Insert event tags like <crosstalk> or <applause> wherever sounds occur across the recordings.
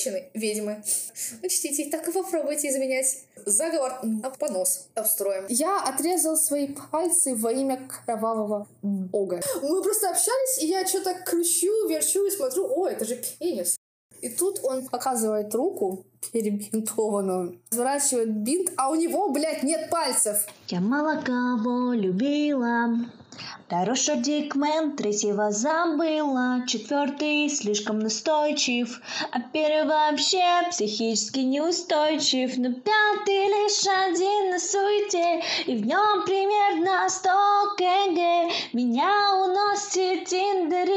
женщины — ведьмы. Учтите, так и попробуйте изменять. Заговор на понос обстроим. Я отрезал свои пальцы во имя кровавого бога. Мы просто общались, и я что-то кручу, верчу и смотрю, о, это же пенис. И тут он показывает руку перебинтованную, сворачивает бинт, а у него, блядь, нет пальцев. Я мало кого любила, Второй шардикмен, третьего забыла, четвертый слишком настойчив, а первый вообще психически неустойчив, но пятый лишь один на суете, и в нем примерно сто кг. Меня уносит Тиндер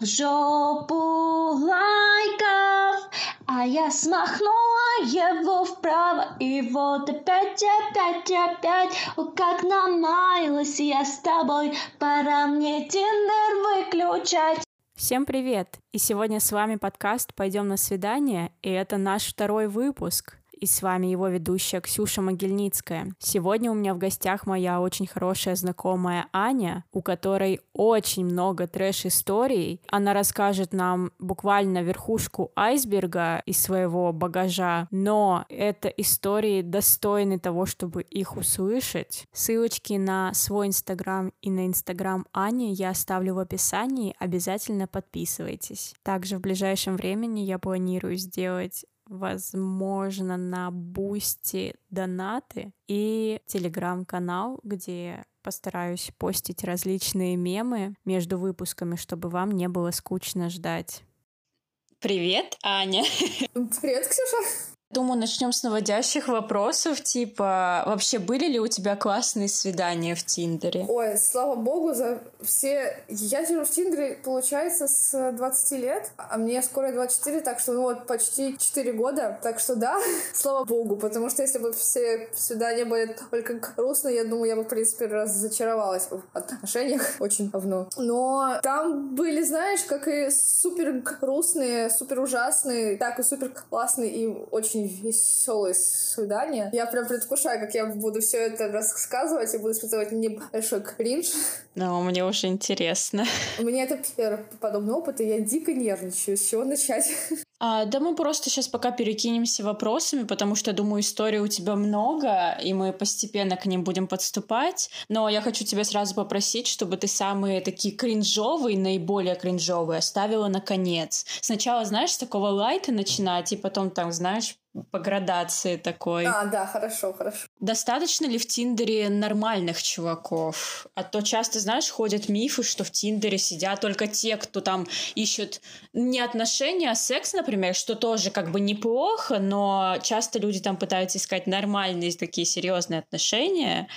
в жопу лайков, а я смахнула его вправо, и вот опять, опять, опять, о, как намаялась я с тобой, пора мне Тиндер выключать. Всем привет! И сегодня с вами подкаст «Пойдем на свидание», и это наш второй выпуск и с вами его ведущая Ксюша Могильницкая. Сегодня у меня в гостях моя очень хорошая знакомая Аня, у которой очень много трэш-историй. Она расскажет нам буквально верхушку айсберга из своего багажа, но это истории достойны того, чтобы их услышать. Ссылочки на свой инстаграм и на инстаграм Ани я оставлю в описании, обязательно подписывайтесь. Также в ближайшем времени я планирую сделать возможно, на Boosty донаты и телеграм-канал, где постараюсь постить различные мемы между выпусками, чтобы вам не было скучно ждать. Привет, Аня. Привет, Ксюша. Думаю, начнем с наводящих вопросов, типа, вообще были ли у тебя классные свидания в Тиндере? Ой, слава богу, за все... Я сижу в Тиндере, получается, с 20 лет, а мне скоро 24, так что, ну вот, почти 4 года, так что да, <laughs> слава богу, потому что если бы все свидания были только грустные, я думаю, я бы, в принципе, разочаровалась в отношениях <laughs> очень давно. Но там были, знаешь, как и супер грустные, супер ужасные, так и супер классные и очень очень веселые свидания. Я прям предвкушаю, как я буду все это рассказывать и буду испытывать небольшой кринж. Ну, мне уже интересно. У меня это первый подобный опыт, и я дико нервничаю. С чего начать? А, да мы просто сейчас пока перекинемся вопросами, потому что, думаю, истории у тебя много, и мы постепенно к ним будем подступать. Но я хочу тебя сразу попросить, чтобы ты самые такие кринжовые, наиболее кринжовые оставила на конец. Сначала, знаешь, с такого лайта начинать, и потом там, знаешь, по градации такой. А, да, хорошо, хорошо. Достаточно ли в Тиндере нормальных чуваков? А то часто, знаешь, ходят мифы, что в Тиндере сидят только те, кто там ищут не отношения, а секс, например, что тоже как бы неплохо, но часто люди там пытаются искать нормальные такие серьезные отношения.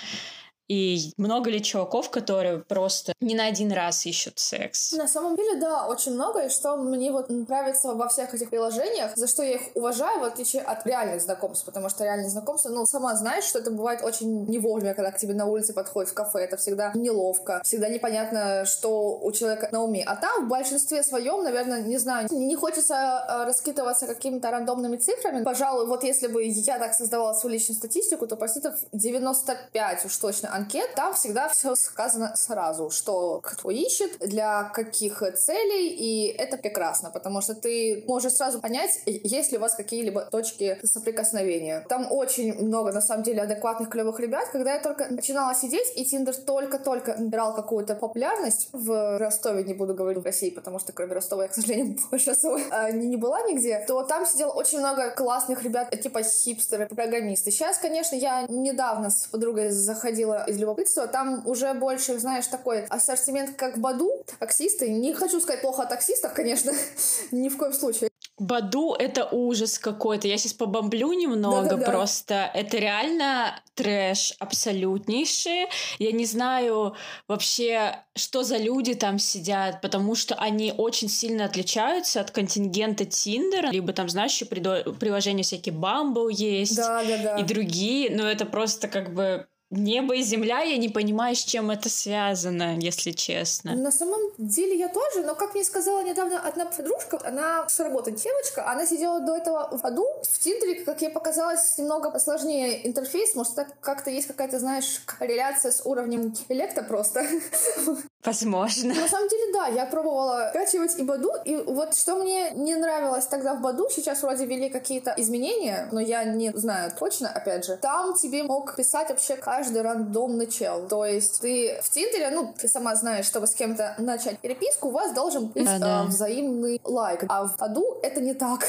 И много ли чуваков, которые просто не на один раз ищут секс? На самом деле, да, очень много. И что мне вот нравится во всех этих приложениях, за что я их уважаю, в отличие от реальных знакомств. Потому что реальные знакомства, ну, сама знаешь, что это бывает очень не вовремя, когда к тебе на улице подходит в кафе. Это всегда неловко, всегда непонятно, что у человека на уме. А там в большинстве своем, наверное, не знаю, не хочется э, раскидываться какими-то рандомными цифрами. Пожалуй, вот если бы я так создавала свою личную статистику, то процентов 95 уж точно анкет, там всегда все сказано сразу, что кто ищет, для каких целей, и это прекрасно, потому что ты можешь сразу понять, есть ли у вас какие-либо точки соприкосновения. Там очень много, на самом деле, адекватных, клевых ребят. Когда я только начинала сидеть, и Тиндер только-только набирал какую-то популярность в Ростове, не буду говорить в России, потому что кроме Ростова я, к сожалению, <laughs> больше особо а, не, не была нигде, то там сидело очень много классных ребят, типа хипстеры, программисты. Сейчас, конечно, я недавно с подругой заходила из любопытства. Там уже больше, знаешь, такой ассортимент, как Баду, таксисты. Не хочу сказать плохо о таксистах, конечно, <laughs> ни в коем случае. Баду — это ужас какой-то. Я сейчас побомблю немного Да-да-да. просто. Это реально трэш абсолютнейший. Я не знаю вообще, что за люди там сидят, потому что они очень сильно отличаются от контингента Тиндера. Либо там, знаешь, еще приложения всякие Bumble есть. Да-да-да. И другие. Но это просто как бы небо и земля, я не понимаю, с чем это связано, если честно. На самом деле я тоже, но как мне сказала недавно одна подружка, она с работы девочка, она сидела до этого в аду, в Тиндере, как ей показалось, немного сложнее интерфейс, может, так как-то есть какая-то, знаешь, корреляция с уровнем интеллекта просто. <laughs> Возможно. На самом деле, да, я пробовала скачивать и Баду, и вот что мне не нравилось тогда в Баду, сейчас вроде ввели какие-то изменения, но я не знаю точно, опять же, там тебе мог писать вообще каждый рандомный чел. То есть ты в Тиндере, ну, ты сама знаешь, чтобы с кем-то начать переписку, у вас должен быть да, да. взаимный лайк. А в Баду это не так.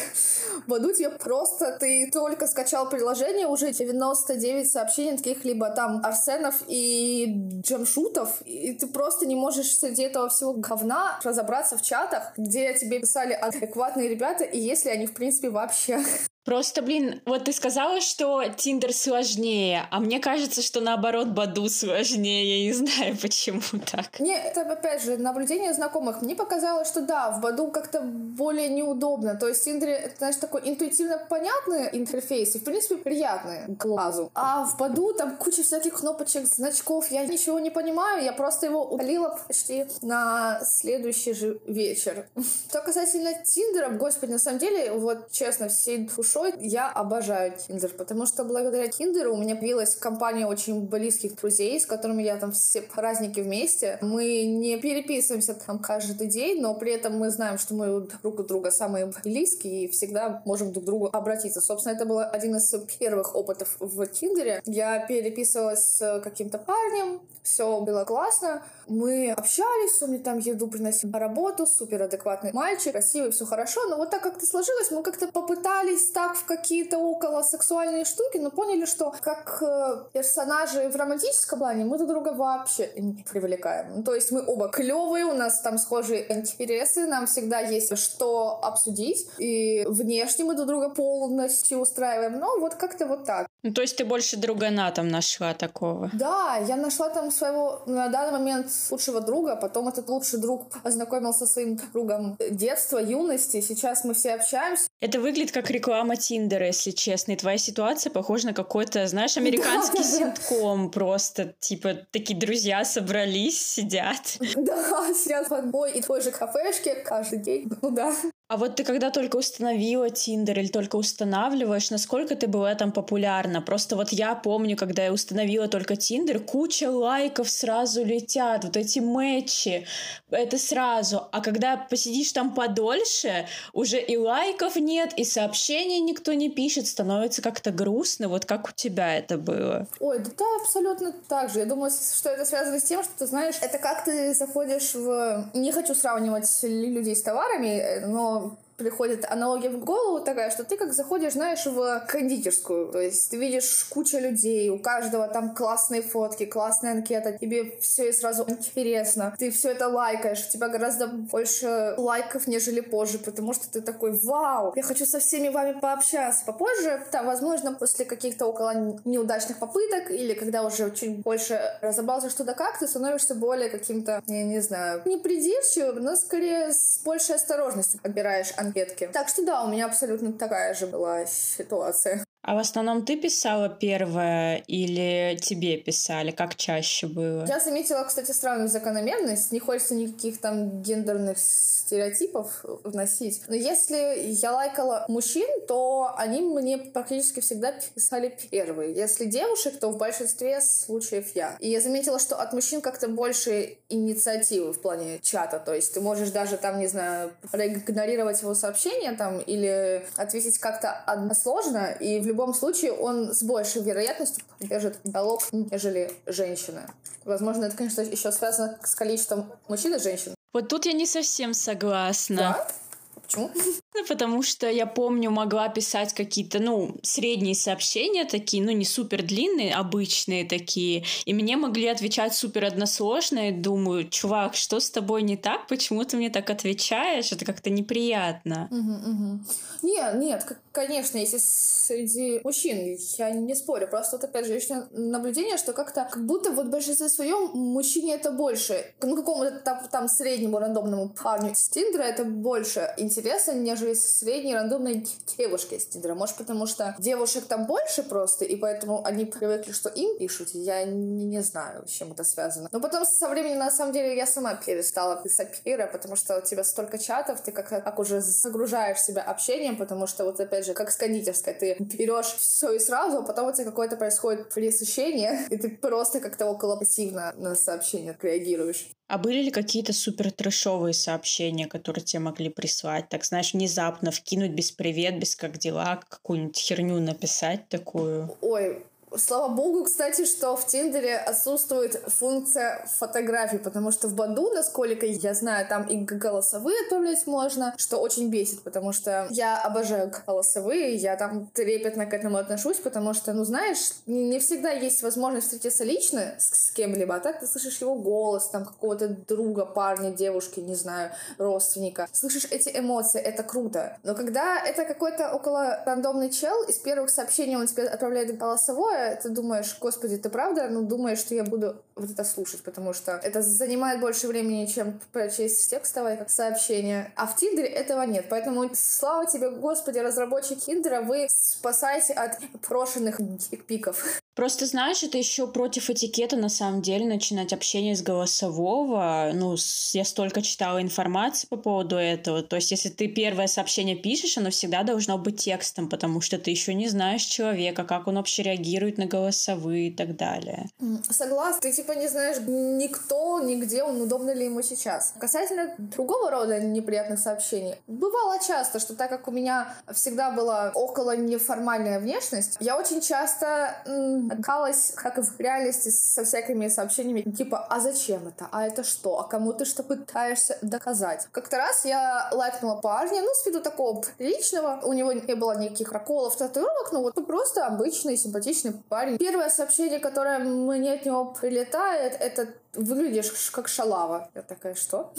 В Баду тебе просто, ты только скачал приложение, уже 99 сообщений таких либо там Арсенов и Джамшутов, и ты просто не можешь среди этого всего говна разобраться в чатах, где тебе писали адекватные ребята, и если они, в принципе, вообще Просто, блин, вот ты сказала, что Тиндер сложнее, а мне кажется, что наоборот Баду сложнее. Я не <laughs> знаю, почему так. Не, это опять же наблюдение знакомых. Мне показалось, что да, в Баду как-то более неудобно. То есть Тиндер, это, знаешь, такой интуитивно понятный интерфейс и, в принципе, приятный глазу. А в Баду там куча всяких кнопочек, значков. Я ничего не понимаю. Я просто его удалила почти на следующий же вечер. <laughs> Что касательно Тиндера, господи, на самом деле, вот честно, всей душой душой. Я обожаю Тиндер, потому что благодаря Тиндеру у меня появилась компания очень близких друзей, с которыми я там все праздники вместе. Мы не переписываемся там каждый день, но при этом мы знаем, что мы друг у друга самые близкие и всегда можем друг к другу обратиться. Собственно, это был один из первых опытов в Тиндере. Я переписывалась с каким-то парнем, все было классно. Мы общались, он мне там еду приносил на работу, супер адекватный мальчик, красивый, все хорошо. Но вот так как-то сложилось, мы как-то попытались так в какие-то около сексуальные штуки, но поняли, что как э, персонажи в романтическом плане мы друг друга вообще не привлекаем. Ну, то есть мы оба клевые, у нас там схожие интересы, нам всегда есть что обсудить, и внешне мы друг друга полностью устраиваем. Но вот как-то вот так. Ну, то есть ты больше другана там нашла такого? Да, я нашла там своего на данный момент лучшего друга, потом этот лучший друг познакомился со своим другом детства, юности, сейчас мы все общаемся. Это выглядит как реклама Тиндера, если честно, и твоя ситуация похожа на какой-то, знаешь, американский да, ситком, просто, типа, такие друзья собрались, сидят. Да, сидят в одной и той же кафешке каждый день, ну да. А вот ты когда только установила Тиндер или только устанавливаешь, насколько ты была там популярна? Просто вот я помню, когда я установила только Тиндер, куча лайков сразу летят, вот эти матчи, это сразу. А когда посидишь там подольше, уже и лайков нет, и сообщений никто не пишет, становится как-то грустно. Вот как у тебя это было? Ой, да, да абсолютно так же. Я думаю, что это связано с тем, что ты знаешь, это как ты заходишь в... Не хочу сравнивать людей с товарами, но приходит аналогия в голову такая, что ты как заходишь, знаешь, в кондитерскую, то есть ты видишь куча людей, у каждого там классные фотки, классная анкета, тебе все и сразу интересно, ты все это лайкаешь, у тебя гораздо больше лайков, нежели позже, потому что ты такой, вау, я хочу со всеми вами пообщаться. Попозже, там, возможно, после каких-то около неудачных попыток или когда уже чуть больше разобрался что-то как, ты становишься более каким-то, я не знаю, не придирчивым, но скорее с большей осторожностью отбираешь анкету конфетки. Так что да, у меня абсолютно такая же была ситуация. А в основном ты писала первое или тебе писали? Как чаще было? Я заметила, кстати, странную закономерность. Не хочется никаких там гендерных стереотипов вносить. Но если я лайкала мужчин, то они мне практически всегда писали первые. Если девушек, то в большинстве случаев я. И я заметила, что от мужчин как-то больше инициативы в плане чата. То есть ты можешь даже там, не знаю, проигнорировать его сообщение там или ответить как-то односложно, и в любом случае он с большей вероятностью держит диалог, нежели женщина. Возможно, это, конечно, еще связано с количеством мужчин и женщин. Вот тут я не совсем согласна. Да? Почему? <laughs> Ну, потому что я помню, могла писать какие-то, ну, средние сообщения такие, ну, не супер длинные, обычные такие. И мне могли отвечать супер односложно. И думаю, чувак, что с тобой не так? Почему ты мне так отвечаешь? Это как-то неприятно. Угу, угу. Нет, нет, конечно, если среди мужчин, я не спорю. Просто вот опять же личное наблюдение, что как-то как будто вот в большинстве своем мужчине это больше. Ну, какому-то там, там среднему рандомному парню с Тиндера это больше интереса, нежели нежели средней рандомной <laughs> девушки с Тиндера. Может, потому что девушек там больше просто, и поэтому они привыкли, что им пишут. Я не, не знаю, с чем это связано. Но потом со временем, на самом деле, я сама перестала писать пира, потому что у тебя столько чатов, ты как, как уже загружаешь себя общением, потому что вот опять же, как с кондитерской, ты берешь все и сразу, а потом у тебя какое-то происходит пресыщение, и ты просто как-то около пассивно на сообщение реагируешь. А были ли какие-то супер трэшовые сообщения, которые тебе могли прислать? Так, знаешь, внезапно вкинуть без привет, без как дела, какую-нибудь херню написать такую? Ой, Слава богу, кстати, что в Тиндере отсутствует функция фотографий, потому что в Баду, насколько я знаю, там и голосовые отправлять можно, что очень бесит, потому что я обожаю голосовые, я там трепетно к этому отношусь, потому что, ну, знаешь, не всегда есть возможность встретиться лично с, с кем-либо, а так ты слышишь его голос, там, какого-то друга, парня, девушки, не знаю, родственника. Слышишь эти эмоции, это круто. Но когда это какой-то около рандомный чел, из первых сообщений он тебе отправляет голосовое, ты думаешь, господи, ты правда, ну, думаешь, что я буду вот это слушать, потому что это занимает больше времени, чем прочесть текстовое сообщение. А в Тиндере этого нет. Поэтому слава тебе, господи, разработчики Тиндера, вы спасаете от брошенных пиков. Просто, знаешь, это еще против этикета, на самом деле, начинать общение с голосового. Ну, я столько читала информации по поводу этого. То есть, если ты первое сообщение пишешь, оно всегда должно быть текстом, потому что ты еще не знаешь человека, как он вообще реагирует на голосовые и так далее. Согласна. Ты, типа, не знаешь никто, нигде, он удобно ли ему сейчас. Касательно другого рода неприятных сообщений. Бывало часто, что так как у меня всегда была около неформальная внешность, я очень часто Калась, как и в реальности, со всякими сообщениями, типа, а зачем это? А это что? А кому ты что пытаешься доказать? Как-то раз я лайкнула парня, ну, с виду такого личного, у него не было никаких проколов, татуировок, ну, вот просто обычный, симпатичный парень. Первое сообщение, которое мне от него прилетает, это выглядишь как шалава. Я такая, что?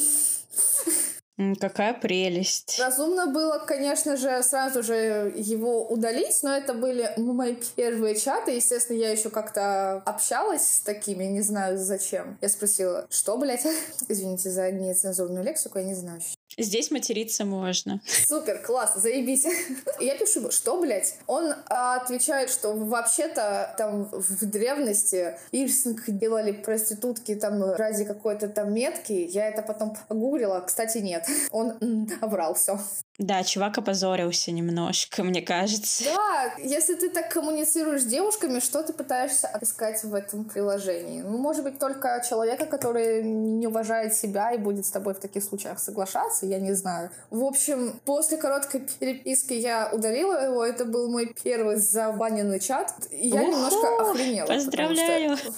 Какая прелесть. Разумно было, конечно же, сразу же его удалить, но это были мои первые чаты. Естественно, я еще как-то общалась с такими, не знаю зачем. Я спросила, что, блядь? <laughs> Извините за нецензурную лексику, я не знаю. Здесь материться можно. Супер, класс, заебись. <laughs> Я пишу, что, блядь? Он отвечает, что вообще-то там в древности пирсинг делали проститутки там ради какой-то там метки. Я это потом погуглила. Кстати, нет. <laughs> Он врал все. Да, чувак опозорился немножко, <laughs> мне кажется. Да, если ты так коммуницируешь с девушками, что ты пытаешься отыскать в этом приложении? Ну, может быть, только человека, который не уважает себя и будет с тобой в таких случаях соглашаться, я не знаю. В общем, после короткой переписки я удалила его, это был мой первый забаненный чат, и я немножко охренела. Поздравляю! Что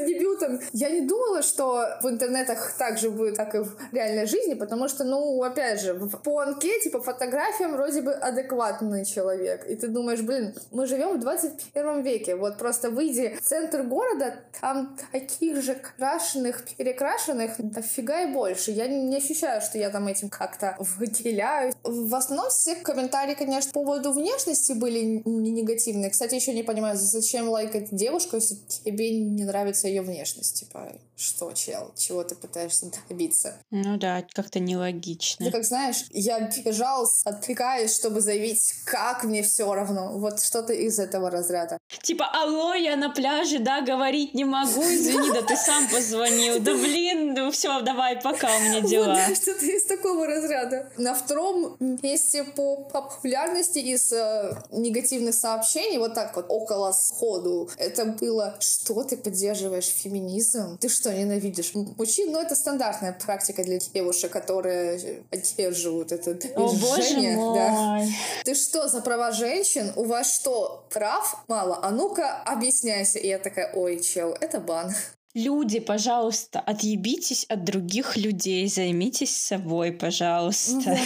дебютом. Я не думала, что в интернетах так же будет, как и в реальной жизни, потому что, ну, опять же, по анкете, по фотографиям вроде бы адекватный человек. И ты думаешь, блин, мы живем в 21 веке. Вот просто выйди в центр города, там таких же крашеных, перекрашенных, дофига и больше. Я не ощущаю, что я там этим как-то выделяюсь. В основном все комментарии, конечно, по поводу внешности были не негативные. Кстати, еще не понимаю, зачем лайкать девушку, если тебе не нравится ее внешность. Типа, что, чел, чего ты пытаешься добиться? Ну да, как-то нелогично. Ты как знаешь, я бежал, отвлекаюсь, чтобы заявить, как мне все равно. Вот что-то из этого разряда. Типа, алло, я на пляже, да, говорить не могу, извини, да ты сам позвонил. Да блин, ну все, давай, пока, у меня дела. Вот, что-то из такого разряда. На втором месте по популярности из э, негативных сообщений, вот так вот, около сходу, это было, что ты поддерживаешь феминизм? Ты что, ненавидишь мужчин? Ну, это стандартная практика для девушек, которые поддерживают это движение. О, боже мой. Да. Ты что, за права женщин? У вас что, прав мало? А ну-ка, объясняйся. И я такая, ой, чел, это бан. Люди, пожалуйста, отъебитесь от других людей, займитесь собой, пожалуйста.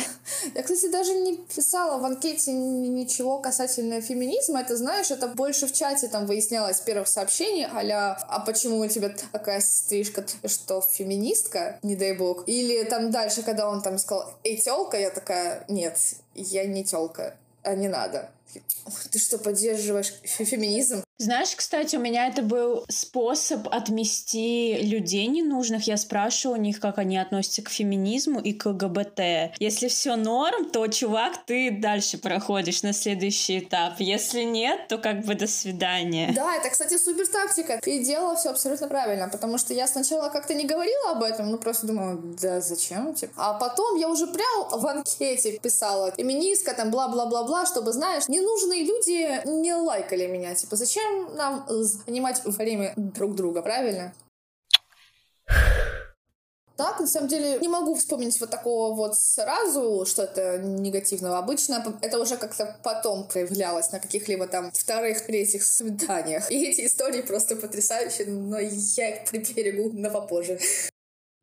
Я, кстати, даже не писала в анкете ничего касательно феминизма. Это, знаешь, это больше в чате там выяснялось первых сообщений, аля, а почему у тебя такая стрижка, что феминистка, не дай бог. Или там дальше, когда он там сказал, эй, тёлка, я такая, нет, я не тёлка, а не надо. Ты что, поддерживаешь феминизм? Знаешь, кстати, у меня это был способ отмести людей ненужных. Я спрашиваю у них, как они относятся к феминизму и к ЛГБТ. Если все норм, то, чувак, ты дальше проходишь на следующий этап. Если нет, то как бы до свидания. Да, это, кстати, супер тактика. Ты делала все абсолютно правильно, потому что я сначала как-то не говорила об этом, ну просто думала, да зачем? Типа. А потом я уже прям в анкете писала феминистка, там бла-бла-бла-бла, чтобы, знаешь, ненужные люди не лайкали меня. Типа, зачем зачем нам занимать время друг друга, правильно? Так, на самом деле, не могу вспомнить вот такого вот сразу, что это негативного. Обычно это уже как-то потом проявлялось на каких-либо там вторых, третьих свиданиях. И эти истории просто потрясающие, но я их приберегу на попозже.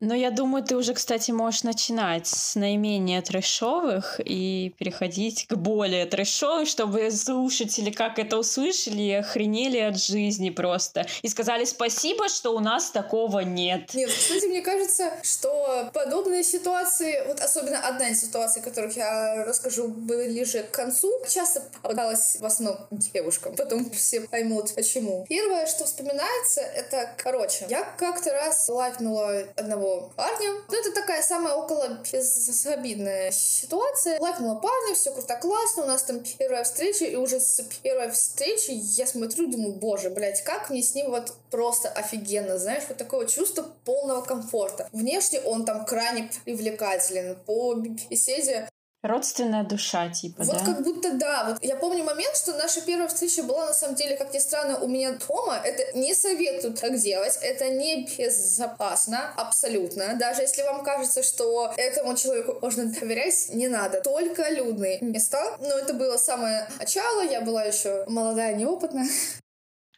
Но я думаю, ты уже, кстати, можешь начинать с наименее трэшовых и переходить к более трэшовым, чтобы слушатели, как это услышали, охренели от жизни просто. И сказали спасибо, что у нас такого нет. Нет, кстати, мне кажется, что подобные ситуации, вот особенно одна из ситуаций, которых я расскажу ближе к концу, часто попадалась в основном девушкам. Потом все поймут, почему. Первое, что вспоминается, это, короче, я как-то раз лайкнула одного одного парня. Ну, это такая самая около безобидная ситуация. Лайкнула парня, все круто, классно, у нас там первая встреча, и уже с первой встречи я смотрю, думаю, боже, блядь, как мне с ним вот просто офигенно, знаешь, вот такое чувство полного комфорта. Внешне он там крайне привлекателен, по беседе Родственная душа, типа, вот да? как будто да. Вот я помню момент, что наша первая встреча была, на самом деле, как ни странно, у меня дома. Это не советую так делать. Это не безопасно, абсолютно. Даже если вам кажется, что этому человеку можно доверять, не надо. Только людные места. Но это было самое начало. Я была еще молодая, неопытная.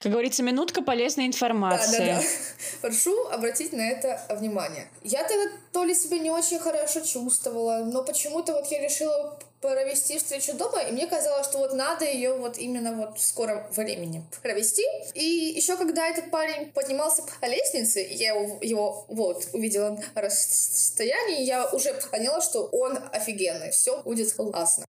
Как говорится, минутка полезной информации. Да, да, да. <laughs> Прошу обратить на это внимание. Я тогда то ли себя не очень хорошо чувствовала, но почему-то вот я решила провести встречу дома, и мне казалось, что вот надо ее вот именно вот в скором времени провести. И еще когда этот парень поднимался по лестнице, я его, его вот увидела на расстоянии, я уже поняла, что он офигенный, все будет классно.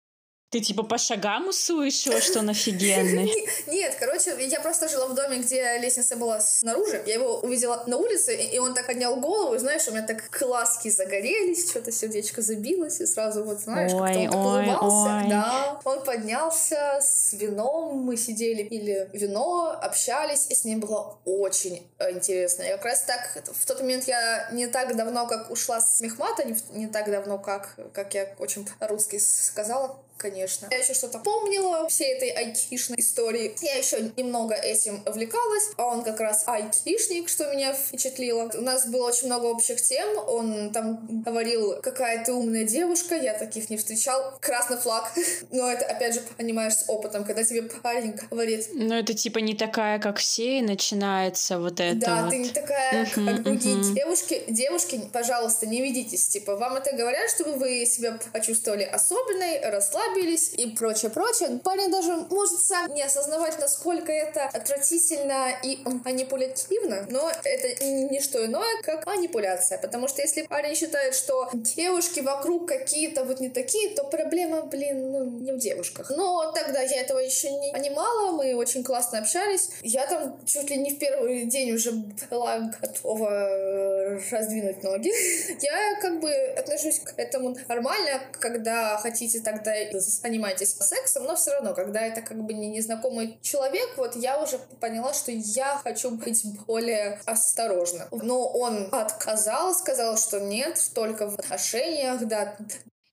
Ты типа по шагам услышала, что он офигенный? <laughs> Нет, короче, я просто жила в доме, где лестница была снаружи. Я его увидела на улице, и он так поднял голову, и знаешь, у меня так глазки загорелись, что-то сердечко забилось, и сразу вот, знаешь, как-то он так улыбался. Да, он поднялся с вином, мы сидели, пили вино, общались, и с ним было очень интересно. И как раз так, в тот момент я не так давно, как ушла с Мехмата, не, не так давно, как, как я очень русский сказала, конечно. Я еще что-то помнила всей этой айтишной истории. Я еще немного этим увлекалась, а он как раз айтишник, что меня впечатлило. У нас было очень много общих тем. Он там говорил, какая ты умная девушка, я таких не встречал. Красный флаг. <laughs> Но это, опять же, понимаешь, с опытом, когда тебе парень говорит... Ну, это типа не такая, как все, и начинается вот это Да, вот. ты не такая, uh-huh, как другие uh-huh. девушки. Девушки, пожалуйста, не ведитесь. Типа, вам это говорят, чтобы вы себя почувствовали особенной, расслабленной, расслабились и прочее, прочее. Парень даже может сам не осознавать, насколько это отвратительно и манипулятивно, но это не что иное, как манипуляция. Потому что если парень считает, что девушки вокруг какие-то вот не такие, то проблема, блин, ну, не в девушках. Но тогда я этого еще не понимала, мы очень классно общались. Я там чуть ли не в первый день уже была готова раздвинуть ноги. <laughs> Я как бы отношусь к этому нормально, когда хотите тогда занимаетесь сексом, но все равно, когда это как бы не незнакомый человек, вот я уже поняла, что я хочу быть более осторожна. Но он отказал, сказал, что нет, только в отношениях, да,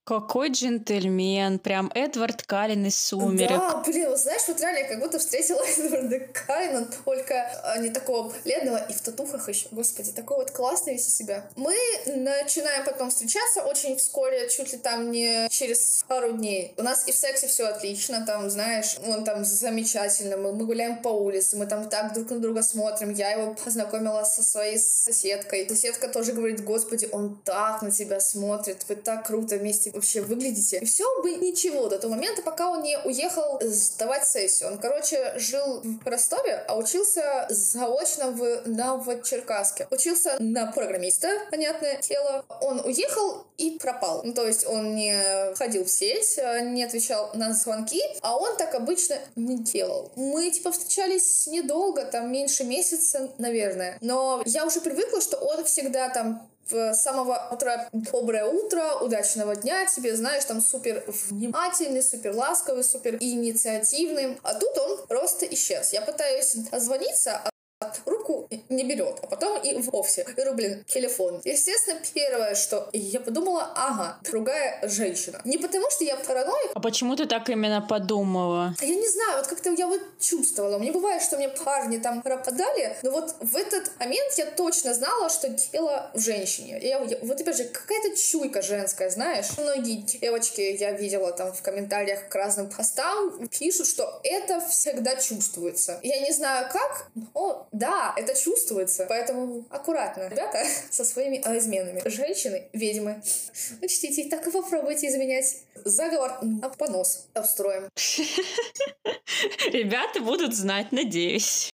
какой джентльмен, прям Эдвард Каллен из «Сумерек». Да, блин, знаешь, вот реально я как будто встретила <laughs> Эдварда Каллена, только а, не такого бледного и в татухах еще. Господи, такой вот классный весь из себя. Мы начинаем потом встречаться очень вскоре, чуть ли там не через пару дней. У нас и в сексе все отлично, там, знаешь, он там замечательно, мы, мы гуляем по улице, мы там так друг на друга смотрим. Я его познакомила со своей соседкой. Соседка тоже говорит, господи, он так на тебя смотрит, вы так круто вместе вообще выглядите. И все бы ничего до того момента, пока он не уехал сдавать сессию. Он, короче, жил в Ростове, а учился заочно в Новочеркасске. Учился на программиста, понятное дело. Он уехал и пропал. Ну, то есть он не ходил в сеть, не отвечал на звонки, а он так обычно не делал. Мы, типа, встречались недолго, там, меньше месяца, наверное. Но я уже привыкла, что он всегда там с самого утра доброе утро, удачного дня тебе, знаешь, там супер внимательный, супер ласковый, супер инициативный. А тут он просто исчез. Я пытаюсь дозвониться, а трубку не берет, а потом и вовсе. И говорю, блин, телефон. Естественно, первое, что я подумала, ага, другая женщина. Не потому, что я параноик. А почему ты так именно подумала? Я не знаю, вот как-то я вот чувствовала. Мне бывает, что мне парни там пропадали, но вот в этот момент я точно знала, что дело в женщине. Я, я, вот опять же, какая-то чуйка женская, знаешь. Многие девочки, я видела там в комментариях к разным постам, пишут, что это всегда чувствуется. Я не знаю как, но да, это чувствуется. Поэтому аккуратно, ребята, <laughs> со своими изменами. Женщины, ведьмы, <laughs> учтите, так и попробуйте изменять. Заговор на понос обстроим. <laughs> Ребята будут знать, надеюсь.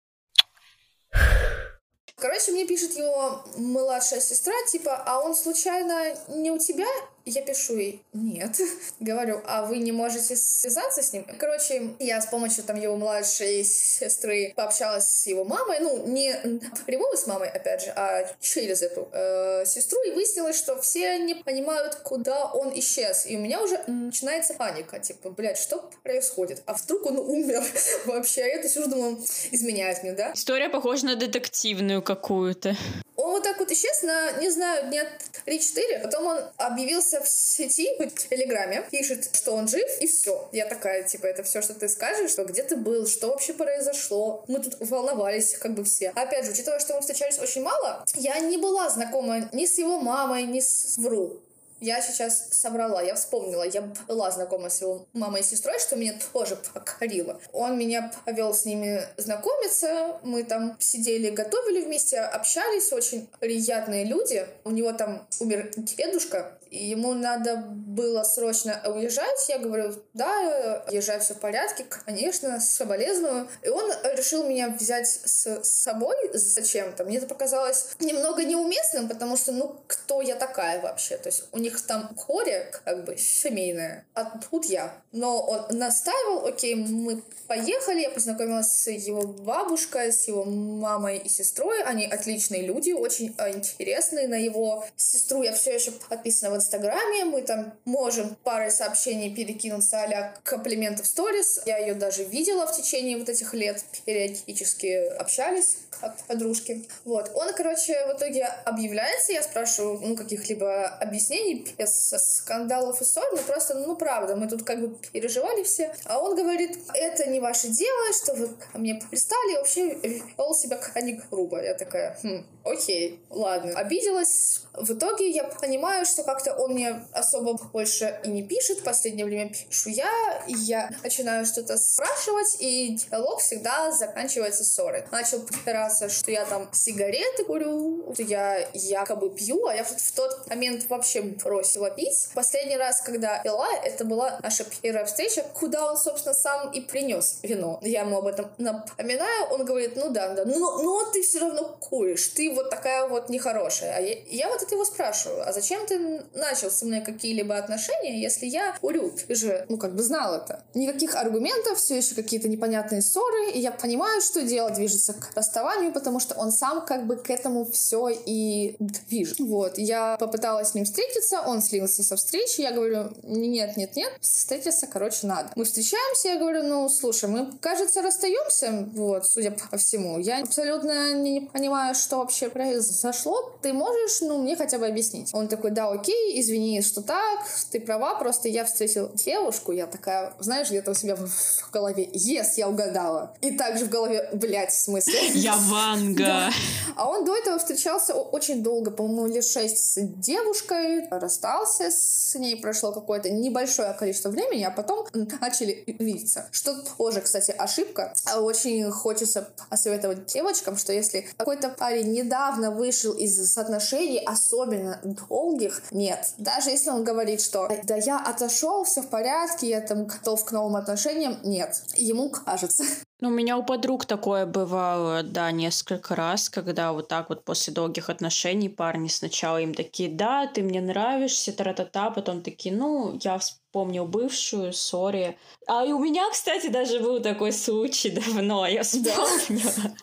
Короче, мне пишет его младшая сестра, типа, а он случайно не у тебя? Я пишу ей, нет. <laughs> Говорю, а вы не можете связаться с ним? Короче, я с помощью там его младшей сестры пообщалась с его мамой, ну, не напрямую с мамой, опять же, а через эту э, сестру, и выяснилось, что все не понимают, куда он исчез. И у меня уже начинается паника, типа, блядь, что происходит? А вдруг он умер <laughs> вообще? А я то сижу, думаю, изменяет мне, да? История похожа на детективную какую-то. Он вот так вот исчез на, не знаю, дня 3-4. Потом он объявился в сети, в Телеграме, пишет, что он жив, и все. Я такая, типа, это все, что ты скажешь, что где ты был, что вообще произошло. Мы тут волновались, как бы все. Опять же, учитывая, что мы встречались очень мало, я не была знакома ни с его мамой, ни с Вру я сейчас собрала, я вспомнила, я была знакома с его мамой и сестрой, что меня тоже покорило. Он меня повел с ними знакомиться, мы там сидели, готовили вместе, общались, очень приятные люди. У него там умер дедушка, и ему надо было срочно уезжать. Я говорю, да, езжай, все в порядке, конечно, соболезную. И он решил меня взять с собой зачем-то. Мне это показалось немного неуместным, потому что, ну, кто я такая вообще? То есть у них там горе, как бы, семейное, а тут я. Но он настаивал, окей, мы поехали, я познакомилась с его бабушкой, с его мамой и сестрой. Они отличные люди, очень интересные. На его сестру я все еще подписана в Инстаграме. Мы там можем парой сообщений перекинуться а комплиментов сторис. Я ее даже видела в течение вот этих лет. Периодически общались как подружки. Вот. Он, короче, в итоге объявляется. Я спрашиваю, ну, каких-либо объяснений без скандалов и ссор. Ну, просто, ну, правда, мы тут как бы переживали все. А он говорит, это не ваше дело, что вы мне пристали. Вообще вел себя крайне грубо. Я такая, хм, окей, ладно. Обиделась. В итоге я понимаю, что как-то он мне особо больше и не пишет. В последнее время пишу я, и я начинаю что-то спрашивать, и диалог всегда заканчивается ссорой. Начал припираться, что я там сигареты курю, что я якобы пью, а я в тот момент вообще бросила пить. Последний раз, когда пила, это была наша первая встреча, куда он, собственно, сам и принес вино. Я ему об этом напоминаю, он говорит, ну да, да, но, но ты все равно куришь, ты вот такая вот нехорошая. А я, я вот это его спрашиваю, а зачем ты начал со мной какие-либо отношения, если я курю? Ты же, ну, как бы знал это. Никаких аргументов, все еще какие-то непонятные ссоры, и я понимаю, что дело движется к расставанию, потому что он сам как бы к этому все и движет. Вот, я попыталась с ним встретиться, он слился со встречи, я говорю, нет, нет, нет, встретиться, короче, надо. Мы встречаемся, я говорю, ну, слушай, мы, кажется, расстаемся, вот, судя по всему. Я абсолютно не понимаю, что вообще произошло. Ты можешь, ну, мне хотя бы объяснить? Он такой, да, окей, извини, что так, ты права, просто я встретил девушку, я такая, знаешь, где-то у себя в, в голове, yes, я угадала. И также в голове, блядь, в смысле? <laughs> Я Ванга. <laughs> Да. А он до этого встречался очень долго, по-моему, лет шесть с девушкой, расстался с ней, прошло какое-то небольшое количество времени, а потом начали видеться. Что тоже, кстати, ошибка. Очень хочется посоветовать девочкам, что если какой-то парень недавно вышел из отношений, особенно долгих, нет. Даже если он говорит, что да я отошел, все в порядке, я там готов к новым отношениям, нет. Ему кажется. Ну, у меня у подруг такое бывало, да, несколько раз, когда вот так вот после долгих отношений парни сначала им такие, да, ты мне нравишься, тра-та-та, потом такие, ну, я помню бывшую, сори. А и у меня, кстати, даже был такой случай <laughs> давно, я вспомнила.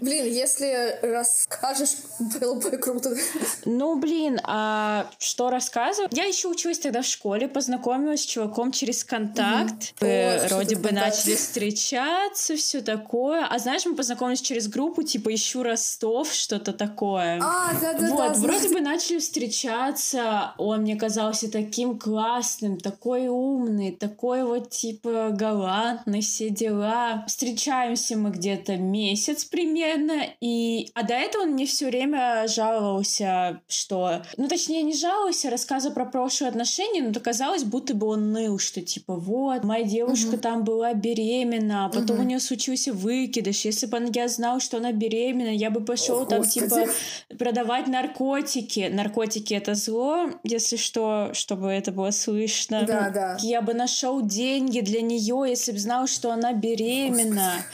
Блин, если расскажешь, было бы круто. Ну, блин, а что рассказывать? Я еще училась тогда в школе, познакомилась с чуваком через контакт. Мы вроде бы начали встречаться, все такое. А знаешь, мы познакомились через группу, типа «Ищу Ростов», что-то такое. А, да-да-да. Вот, вроде бы начали встречаться. Он мне казался таким классным, такой умный, такой вот, типа, галантный, все дела. Встречаемся мы где-то месяц примерно, и... А до этого он мне все время жаловался, что... Ну, точнее, не жаловался, а рассказывал про прошлые отношения, но казалось, будто бы он ныл, что, типа, вот, моя девушка угу. там была беременна, а потом угу. у нее случился выкидыш. Если бы я знал, что она беременна, я бы пошел там, Господи. типа, продавать наркотики. Наркотики это зло, если что, чтобы это было слышно. Да, да. Я бы нашел деньги для нее, если бы знал, что она беременна.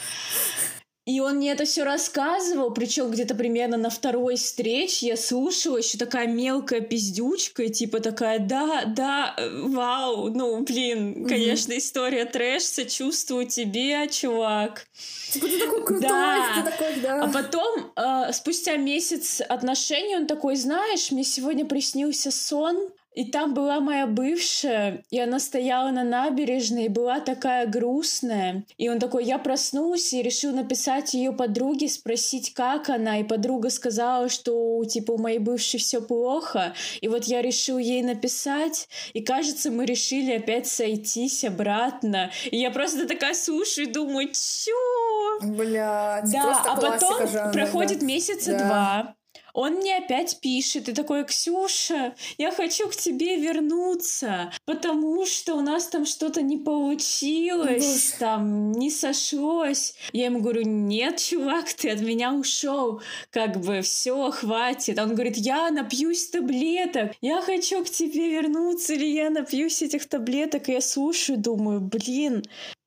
И он мне это все рассказывал, причем где-то примерно на второй встрече я слушала еще такая мелкая пиздючка, типа такая, да, да, э, вау, ну, блин, конечно, история трэш, сочувствую тебе, чувак. Типа ты такой крутой, да. ты такой, да. А потом, э, спустя месяц отношений, он такой, знаешь, мне сегодня приснился сон, и там была моя бывшая, и она стояла на набережной, и была такая грустная. И он такой, я проснулся и решил написать ее подруге, спросить, как она. И подруга сказала, что, типа, у моей бывшей все плохо. И вот я решил ей написать, и, кажется, мы решили опять сойтись обратно. И я просто такая слушаю и думаю, чё? Бля, да, а потом жанра, проходит да. месяца да. два, он мне опять пишет и такой, Ксюша, я хочу к тебе вернуться, потому что у нас там что-то не получилось, там не сошлось. Я ему говорю, нет, чувак, ты от меня ушел, как бы все, хватит. Он говорит, я напьюсь таблеток, я хочу к тебе вернуться, или я напьюсь этих таблеток, и я слушаю, думаю, блин,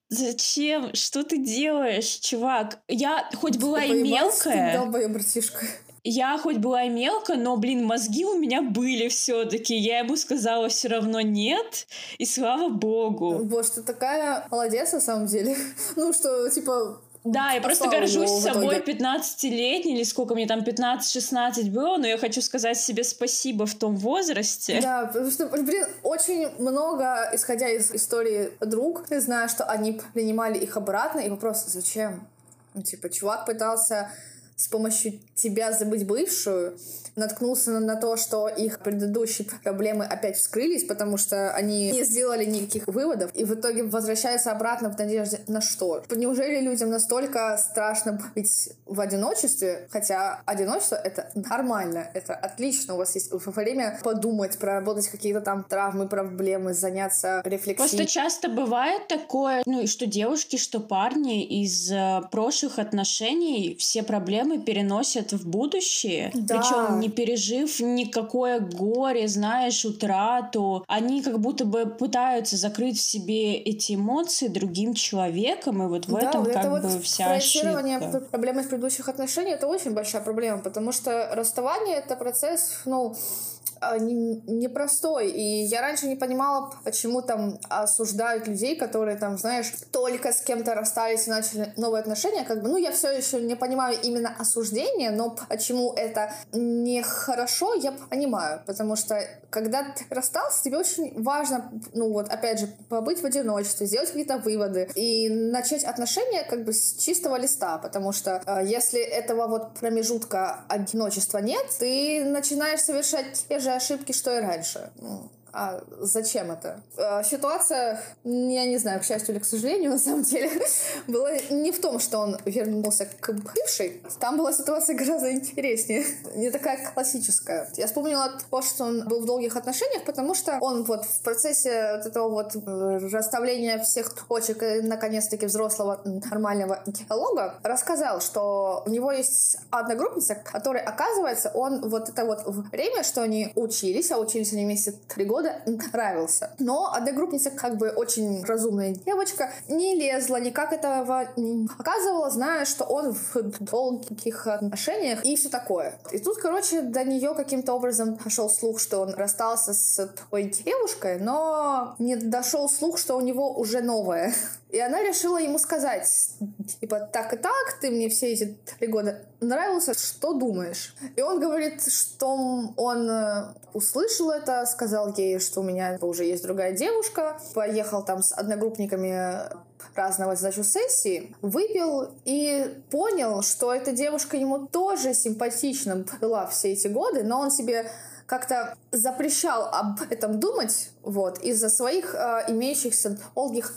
Зачем? Что ты делаешь, чувак? Я хоть была и мелкая. Ты братишка я хоть была и мелко, но, блин, мозги у меня были все-таки. Я ему сказала все равно нет, и слава богу. Боже, ты такая молодец на самом деле. <laughs> ну, что, типа, да, я просто горжусь собой 15-летней, или сколько мне там, 15-16 было, но я хочу сказать себе спасибо в том возрасте. Да, потому что, блин, очень много, исходя из истории друг, я знаю, что они принимали их обратно, и вопрос, зачем? Ну, типа, чувак пытался с помощью тебя забыть бывшую, наткнулся на, на то, что их предыдущие проблемы опять вскрылись, потому что они не сделали никаких выводов, и в итоге возвращаются обратно в надежде на что? Неужели людям настолько страшно быть в одиночестве? Хотя одиночество — это нормально, это отлично, у вас есть время подумать, проработать какие-то там травмы, проблемы, заняться рефлексией. Просто часто бывает такое, ну и что девушки, что парни из э, прошлых отношений все проблемы переносят в будущее, да. причем не пережив никакое горе, знаешь, утрату. Они как будто бы пытаются закрыть в себе эти эмоции другим человеком, и вот в да, этом вот как это бы вот вся ошибка. проблемы в предыдущих отношениях — это очень большая проблема, потому что расставание — это процесс, ну, непростой. И я раньше не понимала, почему там осуждают людей, которые там, знаешь, только с кем-то расстались и начали новые отношения. Как бы, ну, я все еще не понимаю именно осуждение, но почему это нехорошо, я понимаю. Потому что когда ты расстался, тебе очень важно, ну вот, опять же, побыть в одиночестве, сделать какие-то выводы и начать отношения как бы с чистого листа, потому что э, если этого вот промежутка одиночества нет, ты начинаешь совершать те же ошибки, что и раньше. Ну, а зачем это? А, ситуация, я не знаю, к счастью или к сожалению, на самом деле, <laughs> была не в том, что он вернулся к бывшей. Там была ситуация гораздо интереснее. Не такая классическая. Я вспомнила то, что он был в долгих отношениях, потому что он вот в процессе вот этого вот э, расставления всех точек и, наконец-таки, взрослого нормального диалога рассказал, что у него есть одногруппница, которая, оказывается, он вот это вот время, что они учились, а учились они вместе три года, года нравился. Но одногруппница, как бы очень разумная девочка, не лезла, никак этого не показывала, зная, что он в долгих отношениях и все такое. И тут, короче, до нее каким-то образом пошел слух, что он расстался с той девушкой, но не дошел слух, что у него уже новая. И она решила ему сказать, типа, так и так, ты мне все эти три года нравился, что думаешь? И он говорит, что он э, услышал это, сказал ей, что у меня уже есть другая девушка, поехал там с одногруппниками разного сдачу сессии, выпил и понял, что эта девушка ему тоже симпатична была все эти годы, но он себе как-то запрещал об этом думать, вот, из-за своих э, имеющихся долгих